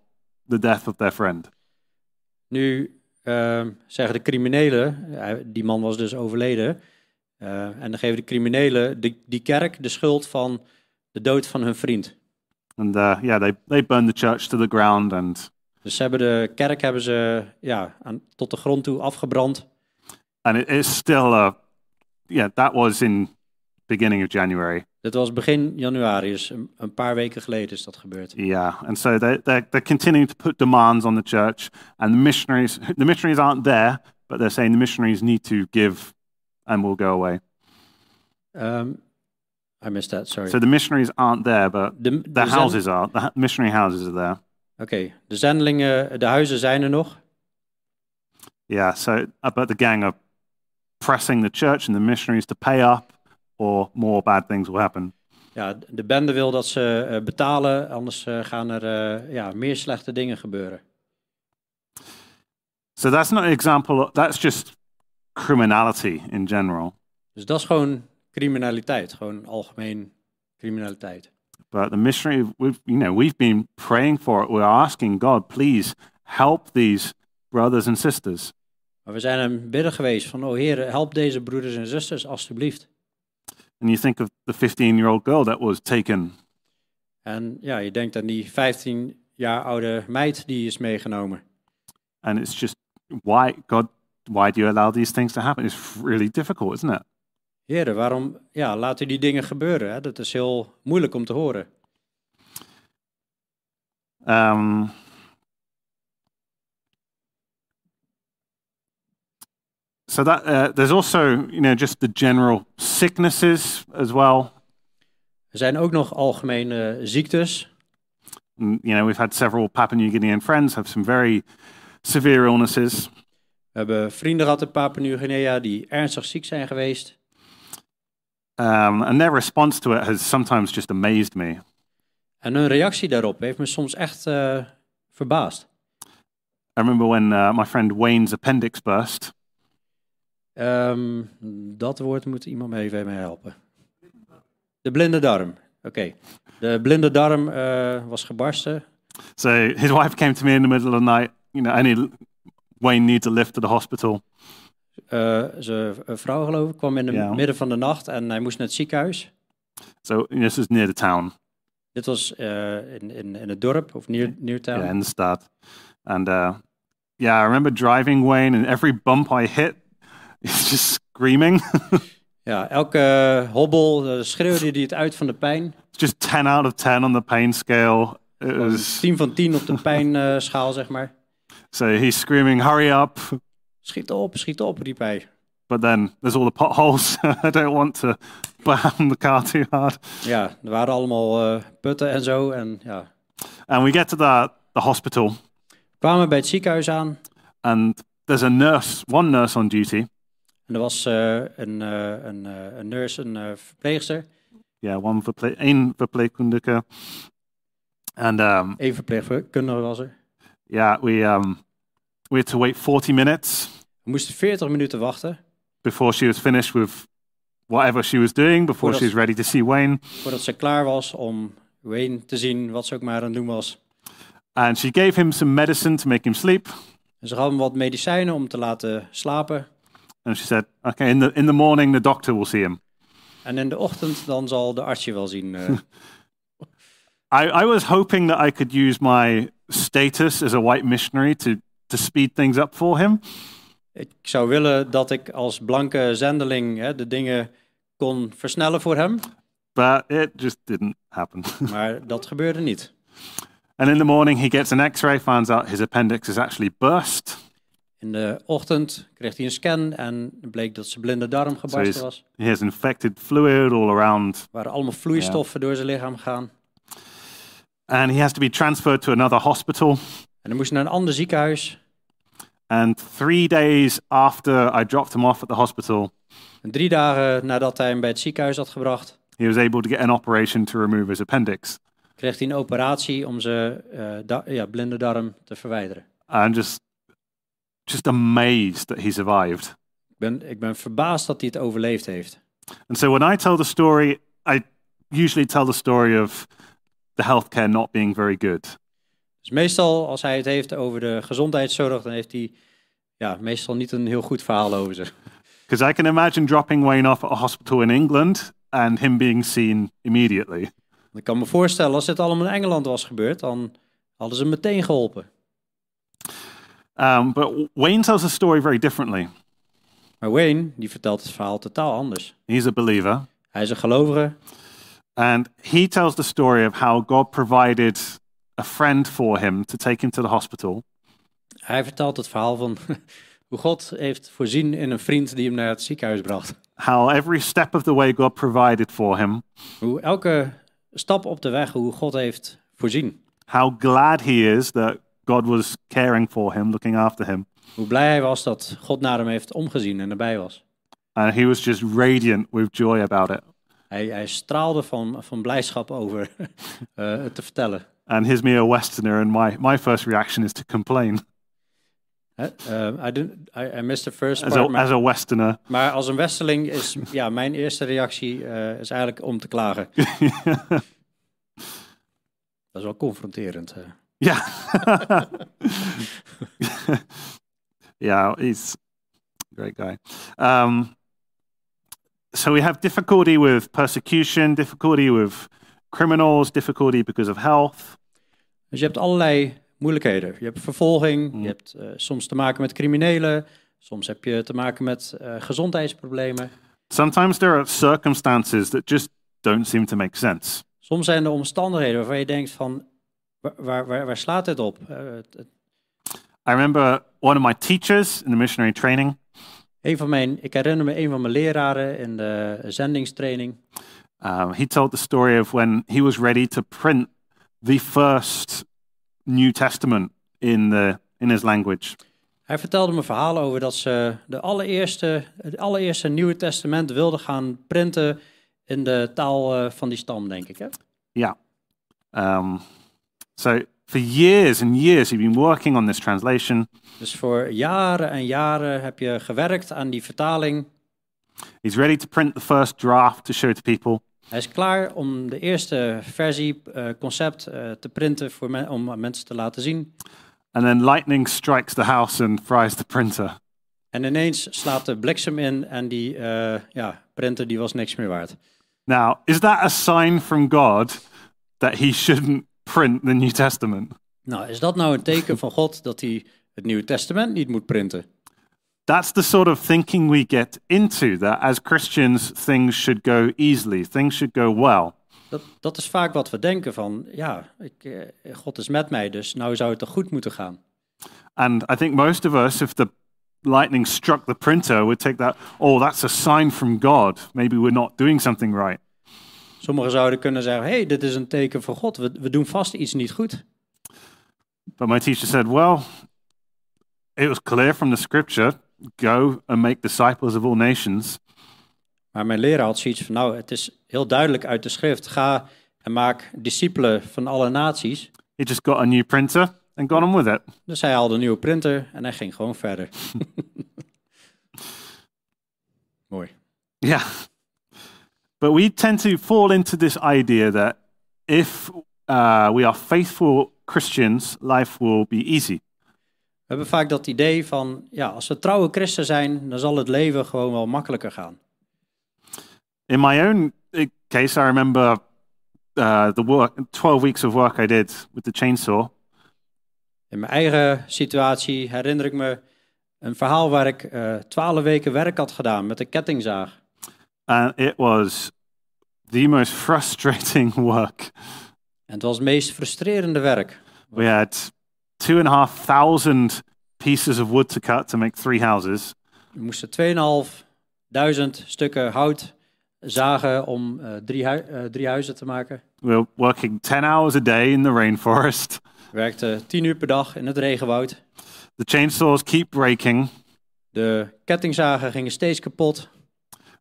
the death of their friend. Nu ehm, zeggen de criminelen, hij- die man was dus overleden, eh, en dan geven de criminelen die, die kerk de schuld van de dood van hun vriend. And uh, yeah, they, they burned the church to the ground, and Dus ze hebben de kerk hebben ze, ja, aan, tot de grond toe afgebrand. and it is still a yeah. That was in beginning of January. Dit was begin januari, dus een, paar weken geleden is dat gebeurd. Yeah, and so they they're, they're continuing to put demands on the church, and the missionaries the missionaries aren't there, but they're saying the missionaries need to give, and we'll go away. Ehm, I missed that, sorry. So the missionaries aren't there, but the zen- houses are. The missionary houses are there. Okay, de zendelingen, de huizen zijn er nog. Yeah, so uh, but the gang are pressing the church and the missionaries to pay up, or more bad things will happen. Ja, de bende wil dat ze eh, betalen, anders eh, gaan er eh, ja, meer slechte dingen gebeuren. So that's not an example. That's just criminality in general. Dus dat is gewoon criminaliteit, gewoon algemeen criminaliteit. But the missionary, we've, you know, we've been praying for it. We're asking God, please help these brothers and sisters. Maar we zijn hem bidden geweest van, oh Heer, help deze broeders en zusters alstublieft. And you think of the 15-year-old girl that was taken. En ja, je denkt aan die 15 jaar oude meid die is meegenomen. And it's just, why, God, why do you allow these things to happen? It's really difficult, isn't it? Heren, waarom ja, laat u die dingen gebeuren? Hè? Dat is heel moeilijk om te horen. Um, so that uh, there's also, you know, just the general sicknesses as well. Er zijn ook nog algemene ziektes. Mm, You know, we've had several Papua New Guinean friends have some very severe illnesses. We hebben vrienden gehad in Papua Nieuw-Guinea die ernstig ziek zijn geweest. Um, and their response to it has sometimes just amazed me. En hun reactie daarop heeft me soms echt eh, verbaasd. I remember when uh, my friend Wayne's appendix burst. Ehm, dat woord moet iemand me even mee helpen. De blinde darm. Oké. De blinde darm eh, was gebarsten. So his wife came to me in the middle of the night. You know, I need Wayne needs a lift to the hospital. Eh, zijn vrouw, geloof ik, kwam in het Ja. midden van de nacht en hij moest naar het ziekenhuis. So this is near the town, Dit was eh, in, in, in het dorp, of near, near town. yeah, in the stad. And uh, yeah, I remember driving Wayne, and every bump I hit, just screaming. Ja, elke hobbel eh, schreeuwde hij het uit van de pijn. Just 10 out of 10 on the pain scale. It was, 10 van 10 op de pijnschaal, zeg maar. so he's screaming, hurry up. Schiet op, schiet op, riep hij. But then there's all the potholes. I don't want to bam the car too hard. Ja, er waren allemaal eh, putten en zo. En ja, And we get to the, the hospital, we kwamen bij het ziekenhuis aan. and there's a nurse, one nurse on duty. En er was eh, een, eh, een, eh, een nurse, een verpleegster. Yeah, one verple- één verpleegkundige. And um, Eén verpleegkundige was er. yeah, we um, we had to wait 40 minutes We moesten 40 minuten wachten before she was finished with whatever she was doing, before Voordat- she was ready to see Wayne. voordat ze klaar was om Wayne te zien wat ze ook maar aan het doen was. And she gave him some medicine to make him sleep. En ze gaf hem wat medicijnen om te laten slapen. And she said, "Okay, in the in the morning, the doctor will see him." En in de ochtend dan zal de arts je wel zien. eh. I, I was hoping that I could use my status as a white missionary to to speed things up for him. ik zou willen dat ik als blanke zendeling hè, de dingen kon versnellen voor hem. But it just didn't happen. Maar dat gebeurde niet. and in the morning, he gets an X-ray, finds out his appendix is actually burst. In de ochtend kreeg hij een scan en bleek dat zijn blinde darm So gebarsten he's- was. he has infected fluid all around, Er waren allemaal vloeistoffen door zijn lichaam gegaan. and he has to be transferred to another hospital. En hij moest naar een ander ziekenhuis. And three days after I dropped him off at the hospital, En drie dagen nadat hij hem bij het ziekenhuis had gebracht, he was able to get an operation to remove his appendix. kreeg hij een operatie om zijn eh, da- ja, blinde darm te verwijderen. I'm just, just amazed that he survived. Ik ben, ik ben verbaasd dat hij het overleefd heeft. And so when I tell the story, I usually tell the story of the healthcare not being very good. Dus meestal als hij het heeft over de gezondheidszorg, dan heeft hij ja, meestal niet een heel goed verhaal over ze. Because I can imagine dropping Wayne off at a hospital in England and him being seen immediately. Ik kan me voorstellen, als dit allemaal in Engeland was gebeurd, dan hadden ze hem meteen geholpen. Um, but Wayne tells the story very differently. Maar Wayne, die vertelt het verhaal totaal anders. He's a believer, Hij is een gelovige and he tells the story of how God provided a friend for him to take him to the hospital. Hij vertelt het verhaal van hoe God heeft voorzien in een vriend die hem naar het ziekenhuis bracht. How every step of the way God provided for him, Hoe elke stap op de weg, hoe God heeft voorzien. how glad he is that God was caring for him, looking after him. Hoe blij hij was dat God naar hem heeft omgezien en erbij was. And he was just radiant with joy about it. Hij, hij straalde van, van blijdschap over eh, het te vertellen. And here's me, a Westerner, and my, my first reaction is to complain. Hè? Eh, I, didn't, I, I missed the first As part, a, maar, as a Westerner, maar als een westerling is ja, mijn eerste reactie eh, is eigenlijk om te klagen. Dat is wel confronterend. eh. Yeah. yeah, he's a great guy. Um, so we have difficulty with persecution, difficulty with criminals, difficulty because of health. Dus je hebt allerlei moeilijkheden. Je hebt vervolging, Mm. je hebt eh, soms te maken met criminelen, soms heb je te maken met eh, gezondheidsproblemen. Sometimes there are circumstances that just don't seem to make sense. Soms zijn er omstandigheden waarvan je denkt van, waar, waar, waar, slaat dit op? Eh, I remember one of my teachers in the missionary training. een van mijn, ik herinner me een van mijn leraren in de zendingstraining. Um, he told the story of when he was ready to print the first New Testament in the in his language. Hij vertelde me verhalen over dat ze de allereerste, het allereerste Nieuwe Testament wilden gaan printen in de taal eh, van die stam, denk ik. Hè? Um, so for years and years, he'd been working on this translation. Dus voor jaren en jaren heb je gewerkt aan die vertaling. He's ready to print the first draft to show to people. Hij is klaar om de eerste versie, eh, concept eh, te printen voor men, om mensen te laten zien. And then lightning strikes the house and fries the printer. En ineens slaat de bliksem in en die eh, ja, printer die was niks meer waard. Now, is that a sign from God that he shouldn't print the New Testament? Nou, is dat nou een teken van God dat hij het Nieuwe Testament niet moet printen? that's the sort of thinking we get into that as Christians, things should go easily, things should go well. Dat, dat is vaak wat we denken van, ja, ik, eh, God is met mij, dus nou zou het toch goed moeten gaan. And I think most of us, if the lightning struck the printer, would take that, oh, that's a sign from God. Maybe we're not doing something right. Sommigen zouden kunnen zeggen, hey, dit is een teken van God, we, we doen vast iets niet goed. But my teacher said, well, it was clear from the scripture go and make disciples of all nations. Maar mijn leraar had zoiets van, nou, het is heel duidelijk uit de schrift, ga en maak discipelen van alle naties. He just got a new printer and got on with it. Dus hij haalde een nieuwe printer en hij ging gewoon verder. Mooi. Yeah. But we tend to fall into this idea that if uh, we are faithful Christians, life will be easy. We hebben vaak dat idee van, ja, als we trouwe christen zijn, dan zal het leven gewoon wel makkelijker gaan. In my own uh, case, I remember uh, the work, 12 weeks of work I did with the chainsaw. In mijn eigen situatie herinner ik me een verhaal waar ik eh, twaalf weken werk had gedaan met een kettingzaag. And it was the most frustrating work. En het was het meest frustrerende werk. We had two and a half thousand pieces of wood to cut to make three houses. We moesten 2.500 stukken hout zagen om eh, drie, hui- eh, drie huizen te maken. We were working 10 hours a day in the rainforest. We werkten 10 uur per dag in het regenwoud. The chainsaws keep breaking. De kettingzagen gingen steeds kapot.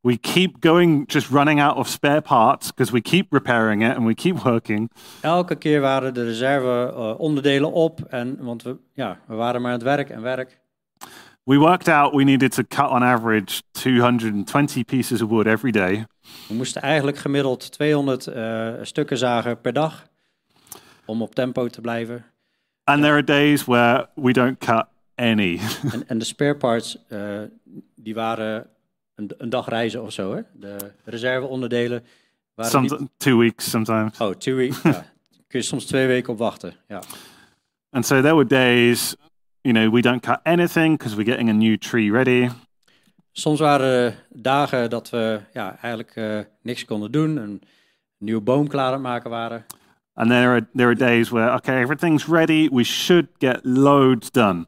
We keep going, just running out of spare parts because we keep repairing it and we keep working. Elke keer waren de reserve eh, onderdelen op. En, want we, ja, we waren maar aan het werk en werk. We worked out we needed to cut on average 220 pieces of wood every day. We moesten eigenlijk gemiddeld 200 eh, stukken zagen per dag. Om op tempo te blijven. And there are days where we don't cut any. En, en de spare parts, eh, die waren een, een dag reizen of zo. Hè? De reserveonderdelen waren Some, niet... two weeks sometimes. Oh, two weeks. ja. Kun je soms twee weken op wachten. Ja. And so there were days, you know, we don't cut anything because we're getting a new tree ready. Soms waren dagen dat we ja, eigenlijk eh, niks konden doen. Een nieuwe boom klaar aan het maken waren. And there are there are days where okay, everything's ready. We should get loads done.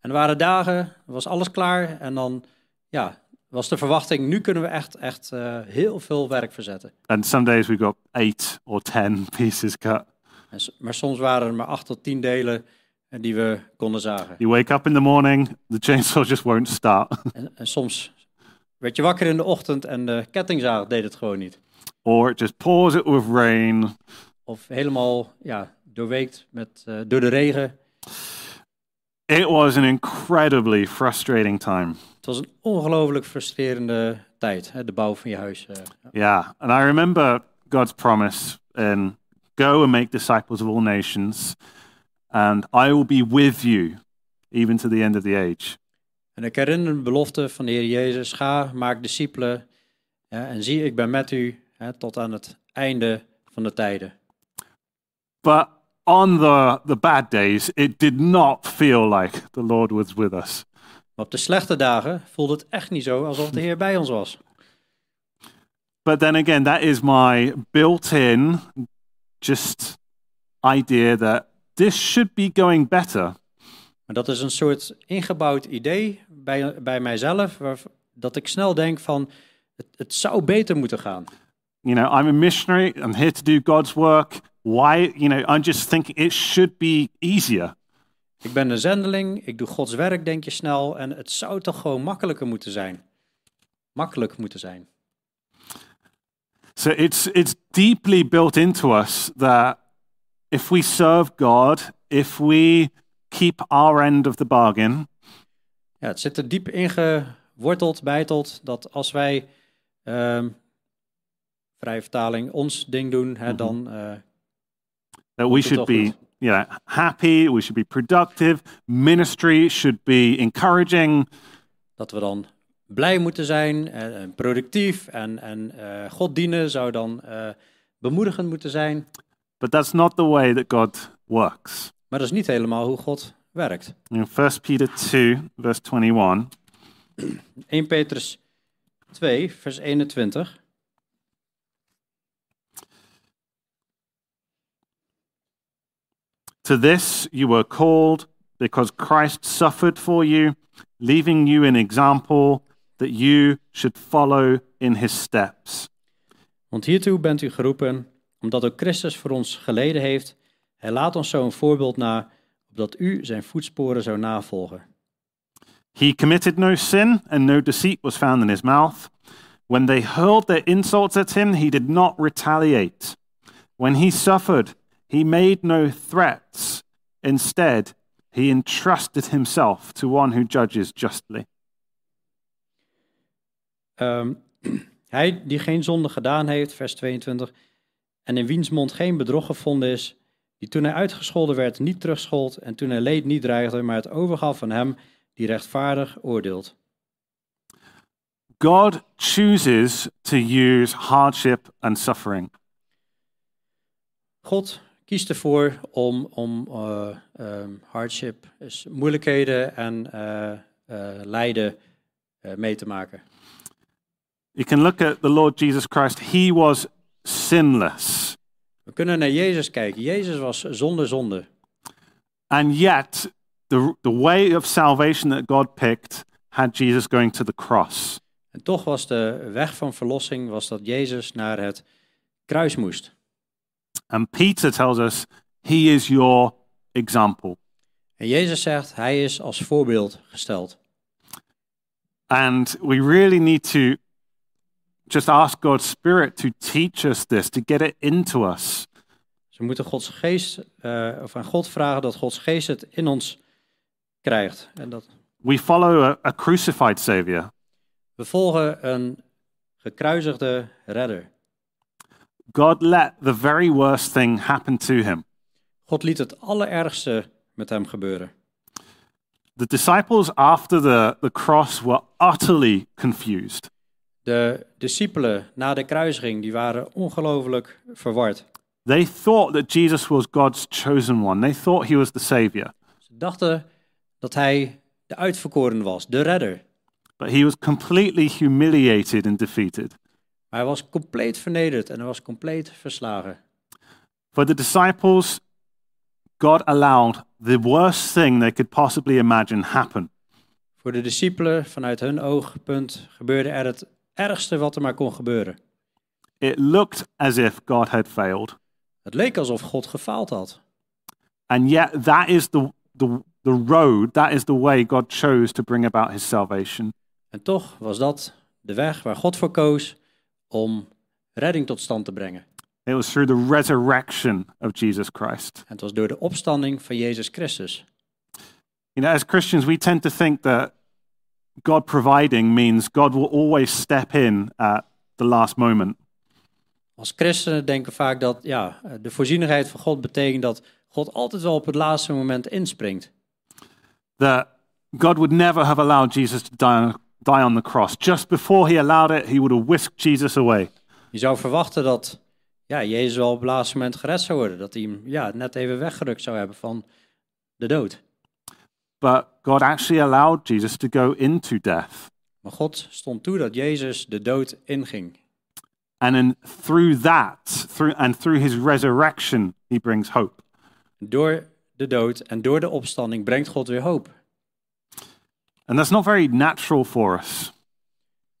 En er waren dagen, was alles klaar. En dan ja, was de verwachting, nu kunnen we echt, echt eh, heel veel werk verzetten. And some days we got eight or ten pieces cut. En, maar soms waren er maar acht tot tien delen eh, die we konden zagen. You wake up in the morning, the chainsaw just won't start, En, en soms werd je wakker in de ochtend en de kettingzaag deed het gewoon niet. or it just pours it with rain. Of helemaal ja, doorweekt met, eh, door de regen. It was an incredibly frustrating time. Het was een ongelooflijk frustrerende tijd, hè, de bouw van je huis. eh. Yeah, and I remember God's promise in go and make disciples of all nations, and I will be with you even to the end of the age. En ik herinner de belofte van de Heer Jezus, ga, maak discipelen. Ja, en zie, ik ben met u hè, tot aan het einde van de tijden. But on the, the bad days, it did not feel like the Lord was with us. Maar op de slechte dagen voelde het echt niet zo alsof de Heer bij ons was. But then again, that is my built in just idea that this should be going better. Maar dat is een soort ingebouwd idee bij, bij mijzelf, waar, dat ik snel denk van, het, het zou beter moeten gaan. You know, I'm a missionary, I'm here to do God's work. Why, you know, I'm just thinking it should be easier. Ik ben een zendeling, ik doe Gods werk, denk je snel, en het zou toch gewoon makkelijker moeten zijn. Makkelijk moeten zijn. So it's, it's deeply built into us that if we serve God, if we keep our end of the bargain, Ja, het zit er diep ingeworteld, bijteld, dat als wij, ehm vrije vertaling, ons ding doen, hè, Mhm. dan eh, that we should be. You know, happy, we should be productive, ministry should be encouraging, dat we dan blij moeten zijn en, en productief en, en eh, God dienen zou dan eh, bemoedigend moeten zijn. but that's not the way that God works. Maar dat is niet helemaal hoe God werkt. In 1 Peter 2, verse 21, 1 Petrus 2, vers 21. To this you were called because Christ suffered for you, leaving you an example that you should follow in his steps. Want hiertoe bent u geroepen, omdat ook Christus voor ons geleden heeft. Hij laat ons zo een voorbeeld na, opdat u zijn voetsporen zou navolgen. He committed no sin, and no deceit was found in his mouth. When they hurled their insults at him, he did not retaliate. When he suffered, he made no threats. Instead, he entrusted himself to one who judges justly. Ehm, hij die geen zonde gedaan heeft, vers 22, en in wiens mond geen bedrog gevonden is, die toen hij uitgescholden werd niet terugschold en toen hij leed niet dreigde, maar het overgaf van hem die rechtvaardig oordeelt. God chooses to use hardship and suffering. God kiest ervoor om, om ehm, hardship, dus moeilijkheden en eh, eh, lijden mee te maken. You can look at the Lord Jesus Christ. He was sinless. We kunnen naar Jezus kijken. Jezus was zonder zonde. And yet, the, the way of salvation that God picked had Jesus going to the cross. En toch was de weg van verlossing was dat Jezus naar het kruis moest. And Peter tells us, He is your example. En Jezus zegt, hij is als voorbeeld gesteld. And we really need to just ask God's Spirit to teach us this, to get it into us. Dus we moeten Gods geest, eh, of aan God vragen dat Gods geest het in ons krijgt. En dat We follow a, a crucified Savior. we volgen een gekruisigde redder. God let the very worst thing happen to him. God liet het allerergste met hem gebeuren. The disciples after the, the cross were utterly confused. De discipelen na de kruisiging die waren ongelooflijk verward. They thought that Jesus was God's chosen one. They thought he was the Savior. Ze dachten dat hij de uitverkoren was, de redder. But he was completely humiliated and defeated. Maar hij was compleet vernederd en hij was compleet verslagen. For the disciples, God allowed the worst thing they could possibly imagine happen. Voor de discipelen, vanuit hun oogpunt, gebeurde er het ergste wat er maar kon gebeuren. It looked as if God had failed. Het leek alsof God gefaald had. And yet, that is the, the, the road, that is the way God chose to bring about his salvation. En toch was dat de weg waar God voor koos om redding tot stand te brengen. It was through the resurrection of Jesus Christ. En het was door de opstanding van Jezus Christus. You know, as Christians, we tend to think that God providing means God will always step in at the last moment. Als christenen denken vaak dat ja, de voorzienigheid van God betekent dat God altijd wel op het laatste moment inspringt. That God would never have allowed Jesus to die, die on the cross. Just before he allowed it, he would have whisked Jesus away. Je zou verwachten dat ja, Jezus wel op het laatste moment gered zou worden. Dat hij hem ja, net even weggerukt zou hebben van de dood. But God actually allowed Jesus to go into death. Maar God stond toe dat Jezus de dood inging. And then through that, through, and through his resurrection, he brings hope. Door de dood en door de opstanding brengt God weer hoop. And that's not very natural for us.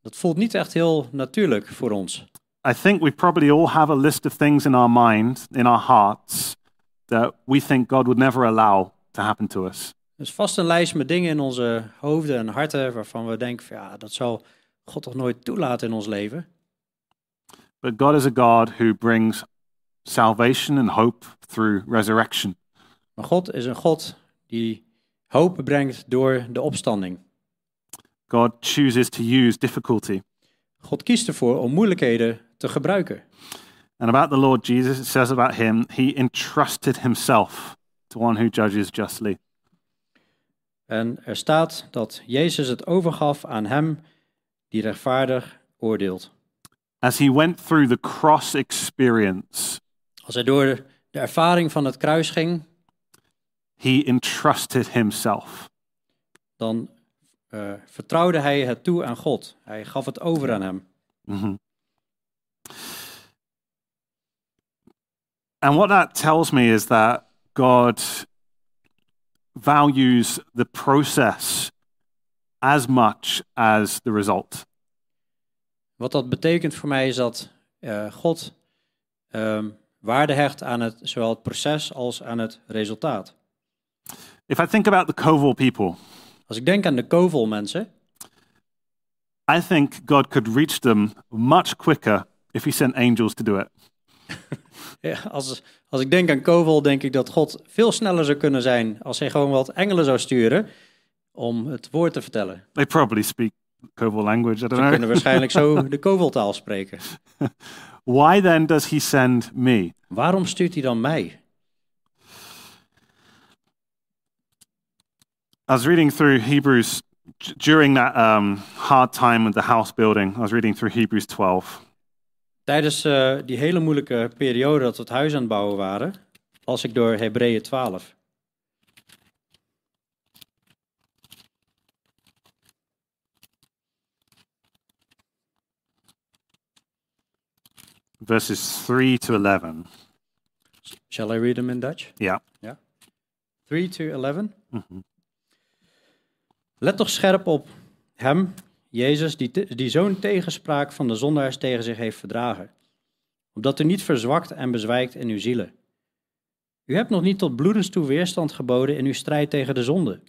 Dat voelt niet echt heel natuurlijk voor ons. I think we probably all have a list of things in our mind, in our hearts, that we think God would never allow to happen to us. Er is vast een lijst met dingen in onze hoofden en harten waarvan we denken, van, ja, dat zal God toch nooit toelaten in ons leven. But God is a God who brings salvation and hope through resurrection. Maar God is een God die hoop brengt door de opstanding. God chooses to use difficulty. God kiest ervoor om moeilijkheden te gebruiken. And about the Lord Jesus, it says about him, he entrusted himself to one who judges justly. En er staat dat Jezus het overgaf aan hem die rechtvaardig oordeelt. As he went through the cross experience, Als hij door de ervaring van het kruis ging, he entrusted himself. dan eh, vertrouwde hij het toe aan God. Hij gaf het over aan hem. Mhm. And what that tells me is that God values the process as much as the result. Wat dat betekent voor mij is dat eh, God ehm, waarde hecht aan het, zowel het proces als aan het resultaat. If I think about the Koval people, Als ik denk aan de Kovel mensen, I think God could reach them much quicker if he sent angels to do it. ja, als, als ik denk aan Kovel, denk ik dat God veel sneller zou kunnen zijn als hij gewoon wat engelen zou sturen om het woord te vertellen. They probably speak Koval language, I don't Ze kunnen know. waarschijnlijk zo de Koveltaal spreken. Why then does he send me? Waarom stuurt hij dan mij? I was reading through Hebrews during that um, hard time with the house building. I was reading through Hebrews 12. Tijdens eh, die hele moeilijke periode dat we het huis aan het bouwen waren, las ik door Hebreeën 12. verses 3 to 11. Shall I read them in Dutch? Yeah. yeah. 3 to 11. Mhm. Let toch scherp op hem, Jezus, die, die zo'n tegenspraak van de zondaars tegen zich heeft verdragen. Opdat u niet verzwakt en bezwijkt in uw zielen. U hebt nog niet tot bloedens toe weerstand geboden in uw strijd tegen de zonde.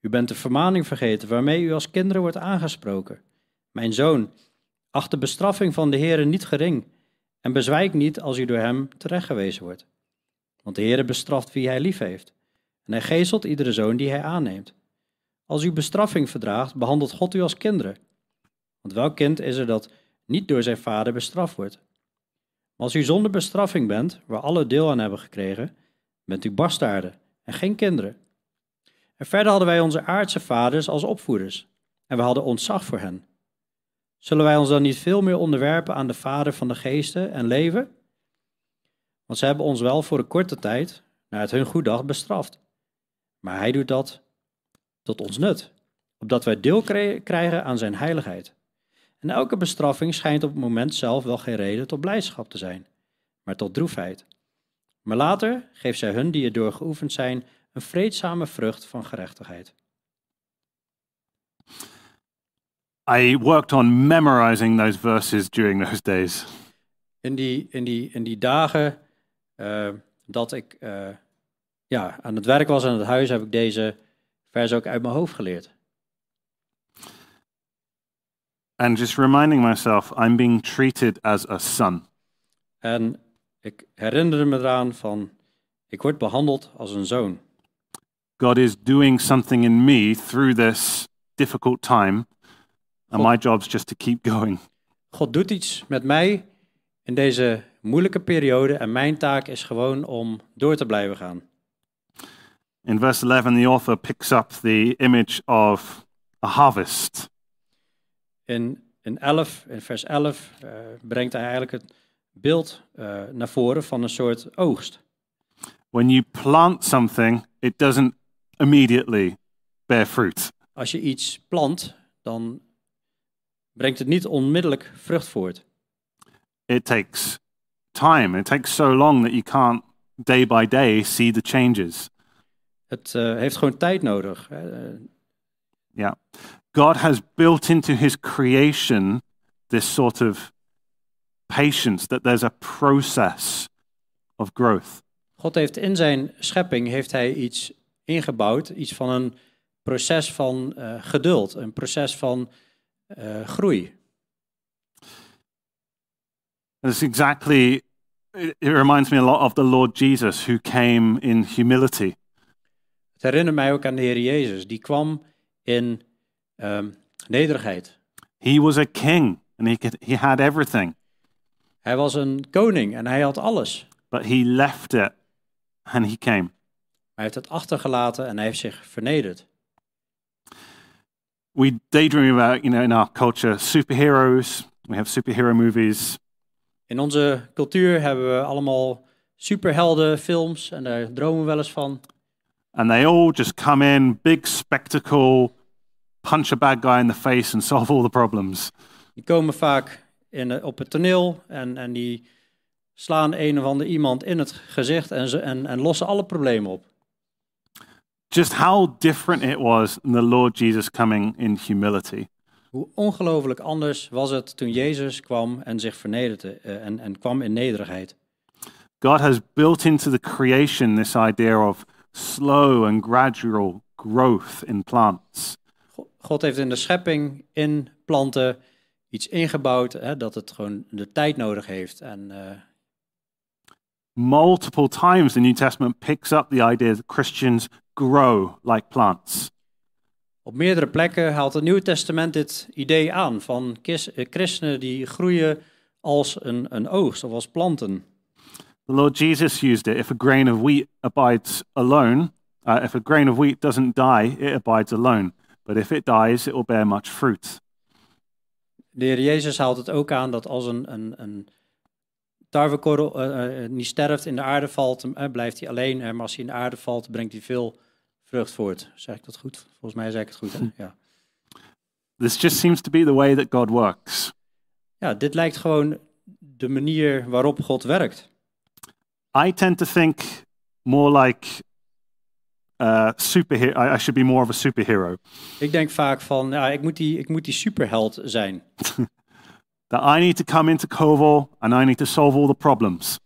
U bent de vermaning vergeten waarmee u als kinderen wordt aangesproken. Mijn zoon, acht de bestraffing van de Heere niet gering en bezwijk niet als u door hem terechtgewezen wordt. Want de Heere bestraft wie hij lief heeft en hij geestelt iedere zoon die hij aanneemt. Als u bestraffing verdraagt, behandelt God u als kinderen. Want welk kind is er dat niet door zijn vader bestraft wordt? Maar als u zonder bestraffing bent, waar alle deel aan hebben gekregen, bent u bastaarden en geen kinderen. En verder hadden wij onze aardse vaders als opvoeders, en we hadden ontzag voor hen. Zullen wij ons dan niet veel meer onderwerpen aan de Vader van de geesten en leven? Want ze hebben ons wel voor een korte tijd, naar het hun goed dacht, bestraft. Maar hij doet dat tot ons nut, opdat wij deel krijgen aan zijn heiligheid. En elke bestraffing schijnt op het moment zelf wel geen reden tot blijdschap te zijn, maar tot droefheid. Maar later geeft zij hun die erdoor geoefend zijn een vreedzame vrucht van gerechtigheid. I worked on memorizing those verses during those days. In die, in die, in die dagen eh, dat ik eh, ja, aan het werk was aan het huis, heb ik deze vers ook uit mijn hoofd geleerd. And just reminding myself, I'm being treated as a son. En ik herinnerde me eraan van, ik word behandeld als een zoon. God is doing something in me through this difficult time, and my job's just to keep going. God doet iets met mij in deze moeilijke periode en mijn taak is gewoon om door te blijven gaan. In verse 11, the author picks up the image of a harvest. In, in, 11, in vers 11 eh, brengt hij eigenlijk het beeld eh, naar voren van een soort oogst. When you plant something, it doesn't immediately bear fruit. Als je iets plant, dan brengt het niet onmiddellijk vrucht voort. It takes time. It takes so long that you can't, day by day, see the changes. Het eh, heeft gewoon tijd nodig. Yeah. God has built into his creation this sort of patience, that there's a process of growth. God heeft in zijn schepping heeft hij iets ingebouwd, iets van een proces van eh, geduld, een proces van eh, groei. And it's exactly, it reminds me a lot of the Lord Jesus who came in humility. Het herinnert mij ook aan de Heer Jezus, die kwam in ehm, nederigheid. He was a king and he, could, he had everything, Hij was een koning en hij had alles. but he left it and he came. Hij heeft het achtergelaten en hij heeft zich vernederd. We daydream about, you know, in our culture, superheroes. We have superhero movies. In onze cultuur hebben we allemaal superheldenfilms en daar dromen we wel eens van. And they all just come in, big spectacle, punch a bad guy in the face and solve all the problems. Die komen vaak in, op het toneel en, en die slaan een of ander iemand in het gezicht en, ze, en, en lossen alle problemen op. Just how different it was in the Lord Jesus coming in humility. Hoe ongelooflijk anders was het toen Jezus kwam en zich vernederde eh, en, en kwam in nederigheid. God has built into the creation this idea of slow and gradual growth in plants. Go- God heeft in de schepping in planten iets ingebouwd hè, dat het gewoon de tijd nodig heeft. En eh, Multiple times the New Testament picks up the idea that Christians grow like plants. op meerdere plekken haalt het Nieuwe Testament dit idee aan van eh, christenen die groeien als een, een oogst of als planten. The Lord Jesus used it. If a grain of wheat abides alone, uh, if a grain of wheat doesn't die, it abides alone. But if it dies, it will bear much fruit. De Heer Jezus haalt het ook aan dat als een, een, een tarwekorrel eh, eh, niet sterft, in de aarde valt, eh, blijft hij alleen. maar als hij in de aarde valt, brengt hij veel vrucht voort. Zeg ik dat goed? Volgens mij zeg ik het goed. Hè? Ja. This just seems to be the way that God works. ja, dit lijkt gewoon de manier waarop God werkt. I tend to think more like uh, superhero. I, I should be more of a superhero. Ik denk vaak van, ja, ik moet die, ik moet die superheld zijn. That I need to come into Koval and I need to solve all the problems.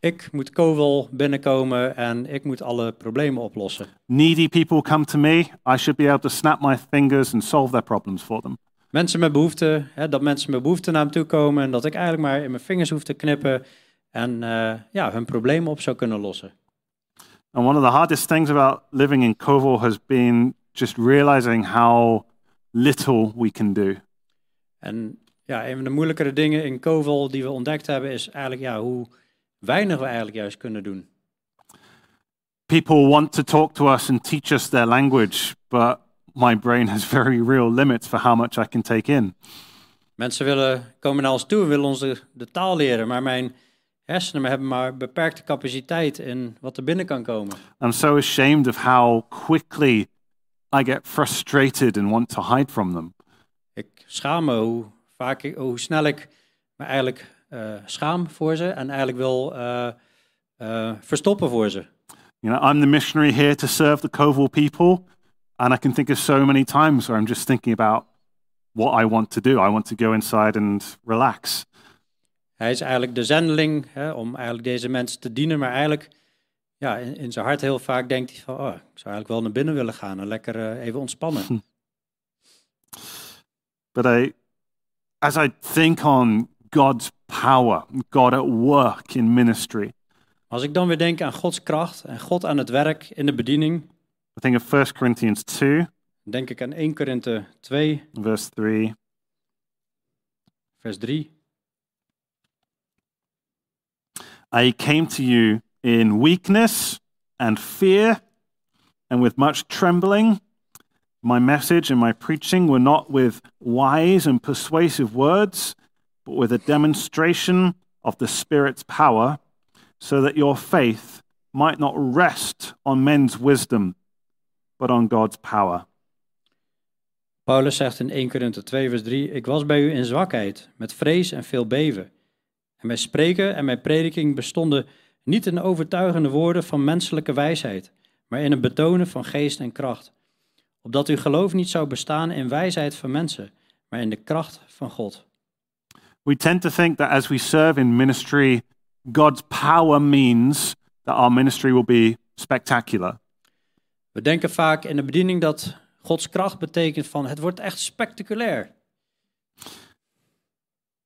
Ik moet Kovel binnenkomen en ik moet alle problemen oplossen. Needy people come to me. I should be able to snap my fingers and solve their problems for them. Mensen met behoefte, hè, dat mensen met behoefte naar me toe komen en dat ik eigenlijk maar in mijn vingers hoef te knippen en eh, ja, hun problemen op zou kunnen lossen. And one of the hardest things about living in Koval has been just realizing how little we can do. En ja, een van de moeilijkere dingen in Kovel die we ontdekt hebben is eigenlijk ja, hoe weinig we eigenlijk juist kunnen doen. People want to talk to us and teach us their language, but my brain has very real limits for how much I can take in. Mensen willen, komen naar ons toe en willen ons de, de taal leren, maar mijn hersenen hebben maar beperkte capaciteit in wat er binnen kan komen. I'm so ashamed of how quickly I get frustrated and want to hide from them. Ik schaam me hoe, vaak ik, hoe snel ik me eigenlijk eh, schaam voor ze en eigenlijk wil eh, eh, verstoppen voor ze. You know, I'm the missionary here to serve the Koval people, and I can think of so many times where I'm just thinking about what I want to do. I want to go inside and relax. Hij is eigenlijk de zendeling hè, om eigenlijk deze mensen te dienen, maar eigenlijk ja, in, in zijn hart heel vaak denkt hij van, oh, ik zou eigenlijk wel naar binnen willen gaan en lekker eh, even ontspannen. But I, as I think on God's power, God at work in ministry, Als ik dan weer denk aan Gods kracht en God aan het werk in de bediening, I think of 1 Corinthians 2, dan denk ik aan 1 Korinthe 2, verse 3. vers 3. I came to you in weakness and fear and with much trembling. My message and my preaching were not with wise and persuasive words, but with a demonstration of the Spirit's power, so that your faith might not rest on men's wisdom, but on God's power. Paulus zegt in 1 Korinthe 2, vers 3: Ik was bij u in zwakheid, met vrees en veel beven. En mijn spreken en mijn prediking bestonden niet in overtuigende woorden van menselijke wijsheid, maar in het betonen van geest en kracht. Opdat uw geloof niet zou bestaan in wijsheid van mensen, maar in de kracht van God. We tend to think that as we serve in ministry, God's power means that our ministry will be spectacular. We denken vaak in de bediening dat Gods kracht betekent van het wordt echt spectaculair.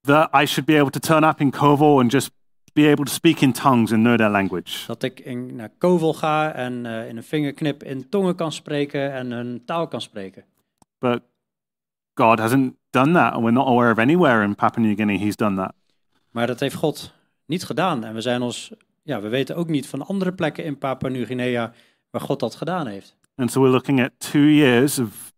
That I should be able to turn up in Koval and just be able to speak in tongues and know their language. Dat ik in, naar Kovel ga en eh, in een vingerknip in tongen kan spreken en een taal kan spreken. But God hasn't done that, and we're not aware of anywhere in Papua New Guinea He's done that. Maar dat heeft God niet gedaan. En we zijn ons, ja, we weten ook niet van andere plekken in Papua Nieuw-Guinea waar God dat gedaan heeft. And so we're looking at two years of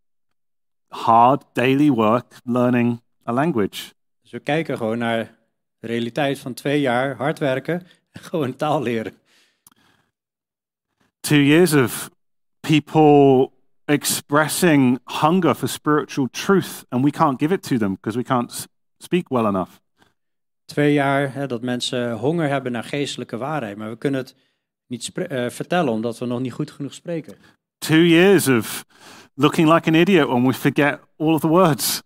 hard daily work learning a language. Dus we kijken gewoon naar de realiteit van twee jaar hard werken en gewoon taal leren. Two years of people expressing hunger for spiritual truth, and we can't give it to them because we can't speak well enough. Twee jaar hè, dat mensen honger hebben naar geestelijke waarheid, maar we kunnen het niet eh, vertellen omdat we nog niet goed genoeg spreken. Two years of looking like an idiot when we forget all of the words.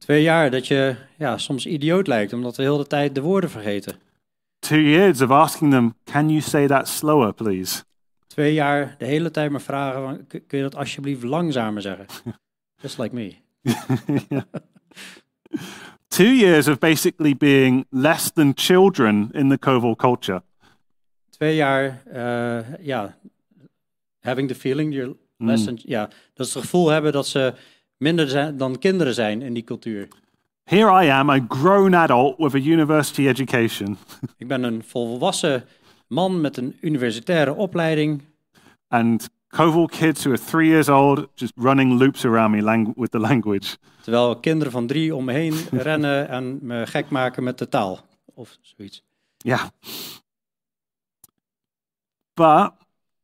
Twee jaar dat je ja, soms idioot lijkt omdat we heel de tijd de woorden vergeten. Two years of asking them, Can you say that slower, please? Twee jaar de hele tijd maar vragen, van, kun je dat alsjeblieft langzamer zeggen? Just like me. Two years of basically being less than children in the Koval culture. Twee jaar, eh, ja, having the feeling, you're less than, ja, dat ze het gevoel hebben dat ze minder dan kinderen zijn in die cultuur. Here I am, a grown adult with a university education, Ik ben een volwassen man met een universitaire opleiding and Koval kids who are three years old just running loops around me with the language. Terwijl kinderen van drie om me heen rennen en me gek maken met de taal. Of zoiets. Yeah. But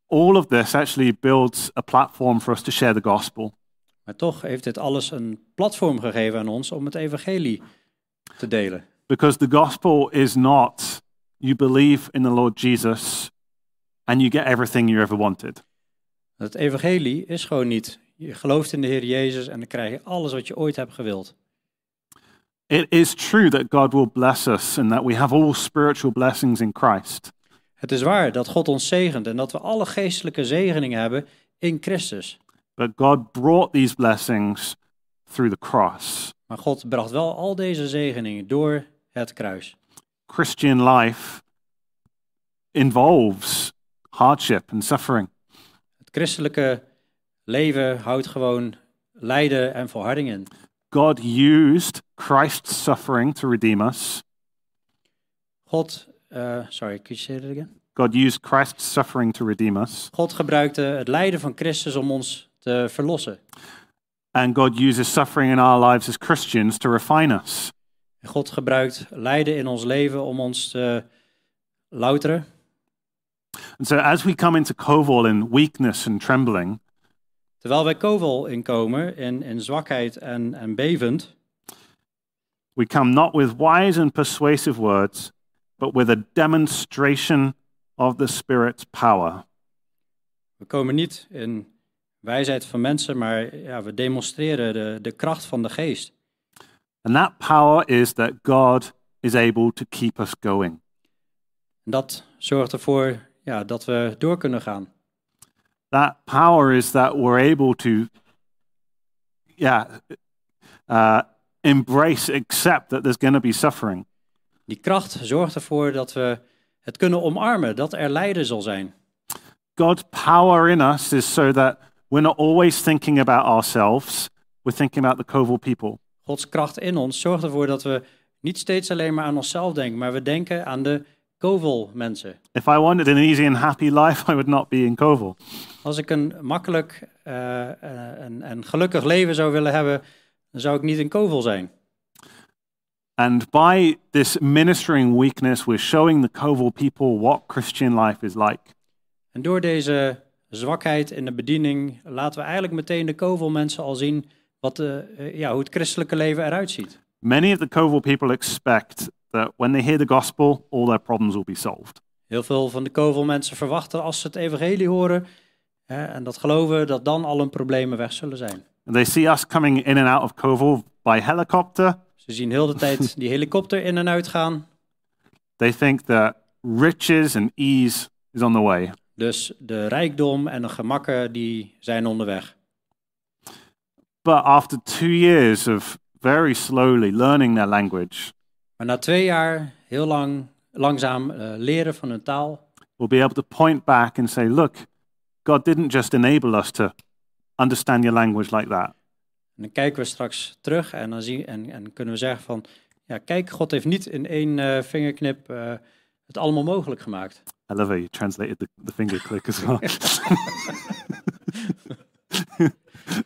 all of this actually builds a platform for us to share the gospel. Maar toch heeft dit alles een platform gegeven aan ons om het evangelie te delen. Because the gospel is not you believe in the Lord Jesus and you get everything you ever wanted. Het evangelie is gewoon niet. Je gelooft in de Heer Jezus en dan krijg je alles wat je ooit hebt gewild. It is true that God will bless us and that we have all spiritual blessings in Christ. Het is waar dat God ons zegent en dat we alle geestelijke zegeningen hebben in Christus. But God brought these blessings through the cross. Maar God bracht wel al deze zegeningen door het kruis. Christian life involves hardship and suffering. Het christelijke leven houdt gewoon lijden en volharding in. God used Christ's suffering to redeem us. God, eh, sorry, could you say that again? God used Christ's suffering to redeem us. God gebruikte het lijden van Christus om ons te verlossen. And God uses suffering in our lives as Christians to refine us. God gebruikt lijden in ons leven om ons te louteren. And so as we come into Koval in weakness and trembling, Terwijl wij kovel inkomen in, in zwakheid en, en bevend, we come not with wise and persuasive words, but with a demonstration of the Spirit's power. we komen niet in wijsheid van mensen, maar ja, we demonstreren de, de kracht van de geest. And that power is that God is able to keep us going. En dat zorgt ervoor ja, dat we door kunnen gaan. That power is that we're able to, yeah, uh, embrace, accept that there's going to be suffering. Die kracht zorgt ervoor dat we het kunnen omarmen, dat er lijden zal zijn. God's power in us is so that we're not always thinking about ourselves, we're thinking about the Koval people. Gods kracht in ons zorgt ervoor dat we niet steeds alleen maar aan onszelf denken, maar we denken aan de kovel mensen. If I wanted an easy and happy life, I would not be in Koval. Als ik een makkelijk eh, eh, en, en gelukkig leven zou willen hebben, dan zou ik niet in kovel zijn. And by this ministering weakness, we're showing the Koval people what Christian life is like. En door deze zwakheid in de bediening laten we eigenlijk meteen de kovel mensen al zien wat de, eh, ja, hoe het christelijke leven eruit ziet. Many of the Koval people expect that when they hear the gospel, all their problems will be solved. Heel veel van de kovel mensen verwachten als ze het evangelie horen hè, en dat geloven, dat dan al hun problemen weg zullen zijn. And they see us coming in and out of Koval by helicopter. Ze zien heel de tijd die helikopter in en uit gaan. They think that riches and ease is on the way. Dus de rijkdom en de gemakken die zijn onderweg. But after two years of very slowly learning their language, Maar na twee jaar heel lang, langzaam eh, leren van hun taal, we'll be able to point back and say, look, God didn't just enable us to understand your language like that. En dan kijken we straks terug en dan zien, en, en kunnen we zeggen van, ja kijk, God heeft niet in één eh, vingerknip eh, het allemaal mogelijk gemaakt. I love how you translated the, the finger click as well. that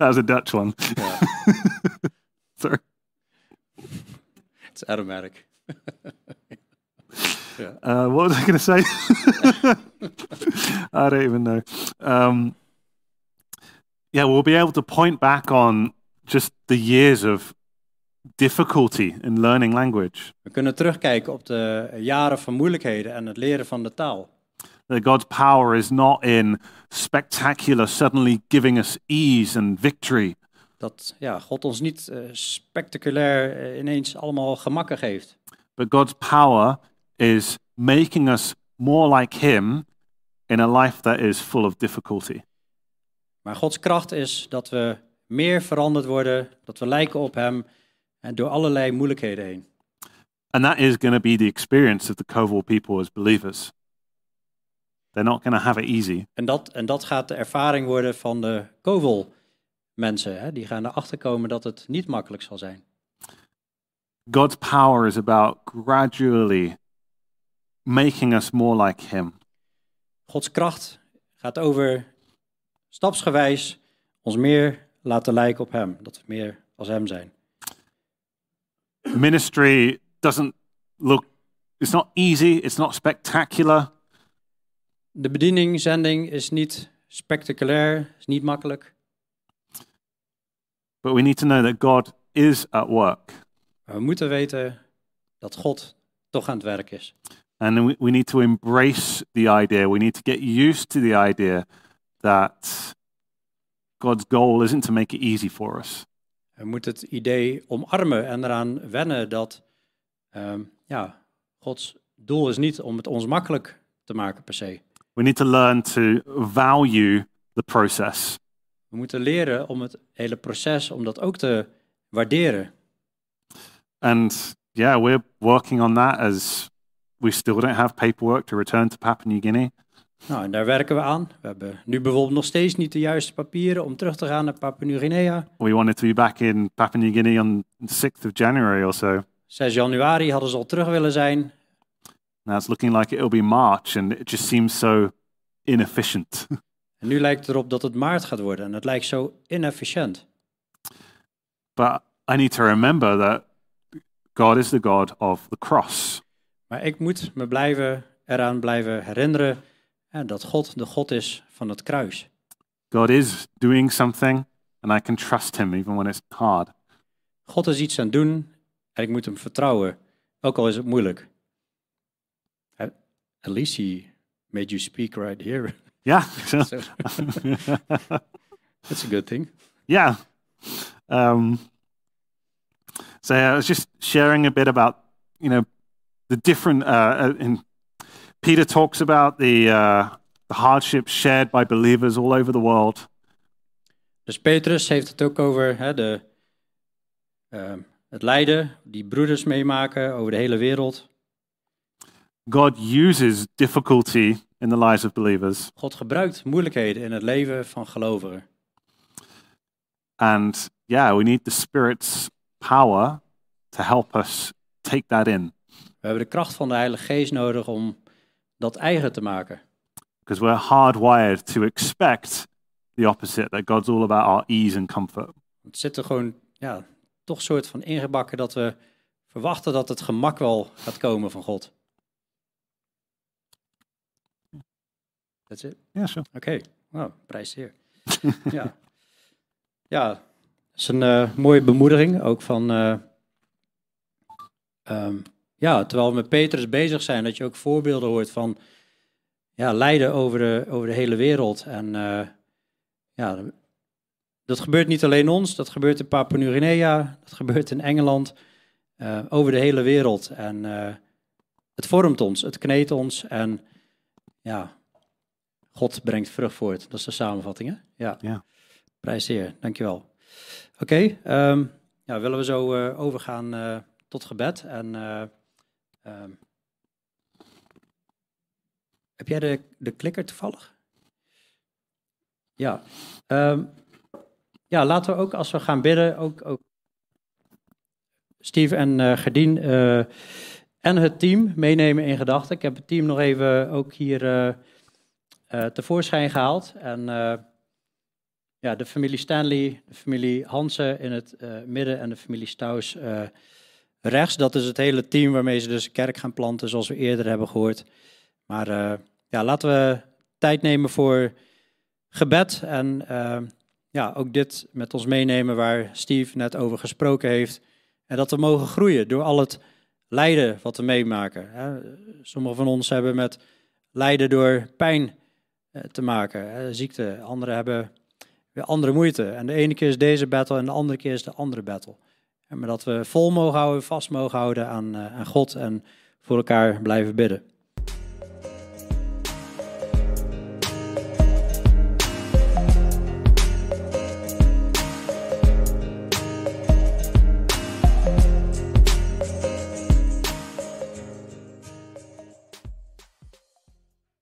was a Dutch one. Ja, Sorry. it's automatic. ja. Uh, what was I going to say? I don't even know. Um, yeah, we'll be able to point back on just the years of difficulty in learning language. We kunnen terugkijken op de jaren van moeilijkheden en het leren van de taal. That God's power is not in spectacular, suddenly giving us ease and victory, Dat ja, God ons niet eh, spectaculair eh, ineens allemaal gemakken geeft. but God's power is making us more like Him in a life that is full of difficulty. Maar Gods kracht is dat we meer veranderd worden, dat we lijken op Hem en door allerlei moeilijkheden heen. And that is going to be the experience of the Koval people as believers. They're not going to have it easy. En dat, en dat gaat de ervaring worden van de kovel mensen. Hè? Die gaan erachter komen dat het niet makkelijk zal zijn. God's power is about gradually making us more like Him. Gods kracht gaat over stapsgewijs ons meer laten lijken op Hem. Dat we meer als Hem zijn. Ministry doesn't look, it's not easy, it's not spectacular, De bediening, zending is niet spectaculair, is niet makkelijk. but we need to know that God is at work. Maar we moeten weten dat God toch aan het werk is. And we, we need to embrace the idea, we need to get used to the idea that God's goal isn't to make it easy for us. We moeten het idee omarmen en eraan wennen dat ehm, ja, Gods doel is niet om het ons makkelijk te maken per se. We need to learn to value the process. We moeten leren om het hele proces, om dat ook te waarderen. And yeah, we're working on that as we still don't have paperwork to return to Papua New Guinea. Nou, en daar werken we aan. We hebben nu bijvoorbeeld nog steeds niet de juiste papieren om terug te gaan naar Papua Nieuw-Guinea. We wanted to be back in Papua New Guinea on the 6th of January or so. 6 januari hadden ze al terug willen zijn. Now it's looking like it'll be March, and it just seems so inefficient. En nu lijkt het erop dat het maart gaat worden en het lijkt zo inefficiënt. but I need to remember that God is the God of the cross. Maar ik moet me blijven, eraan blijven herinneren dat God de God is van het kruis. God is doing something, and I can trust Him even when it's hard. God is iets aan het doen en ik moet hem vertrouwen, ook al is het moeilijk. At least he made you speak right here. Yeah. So, that's a good thing. yeah. Um, so I was just sharing a bit about, you know, the different. Uh, uh, in Peter talks about the uh, the hardships shared by believers all over the world, Dus Petrus heeft het ook over hè, de, ehm, het lijden die broeders meemaken over de hele wereld. God uses difficulty in the lives of believers, God gebruikt moeilijkheden in het leven van gelovigen. and yeah, we need the Spirit's power to help us take that in, We hebben de kracht van de Heilige Geest nodig om dat eigen te maken. because we're hardwired to expect the opposite. That God's all about our ease and comfort. Het zit er gewoon ja, toch soort van ingebakken dat we verwachten dat het gemak wel gaat komen van God. That's it. Yeah, sure. Oké, wow, prijs de Heer. ja. ja, dat is een eh, mooie bemoediging ook van, eh, ehm, ja, terwijl we met Petrus bezig zijn, dat je ook voorbeelden hoort van, ja, lijden over de, over de hele wereld. En eh, ja, dat gebeurt niet alleen ons, dat gebeurt in Papua Nieuw-Guinea, dat gebeurt in Engeland, eh, over de hele wereld. En eh, het vormt ons, het kneedt ons en ja, God brengt vrucht voort. Dat is de samenvatting, hè? Ja. Ja. Prijs de Heer, dankjewel. Oké, ehm, ja, willen we zo overgaan tot gebed. En eh, ehm, heb jij de, de klikker toevallig? Ja. ehm, ja, laten we ook als we gaan bidden, ook, ook Steve en eh Gerdien eh, en het team meenemen in gedachten. Ik heb het team nog even ook hier eh, tevoorschijn gehaald. En ja, de familie Stanley, de familie Hansen in het midden en de familie Staus rechts. Dat is het hele team waarmee ze dus een kerk gaan planten, zoals we eerder hebben gehoord. Maar eh, ja, laten we tijd nemen voor gebed. En eh, ja, ook dit met ons meenemen waar Steve net over gesproken heeft. En dat we mogen groeien door al het lijden wat we meemaken. Sommigen van ons hebben met lijden door pijn eh, te maken, ziekte. Anderen hebben weer andere moeite. En de ene keer is deze battle en de andere keer is de andere battle. Maar dat we vol mogen houden, vast mogen houden aan, uh, aan God en voor elkaar blijven bidden.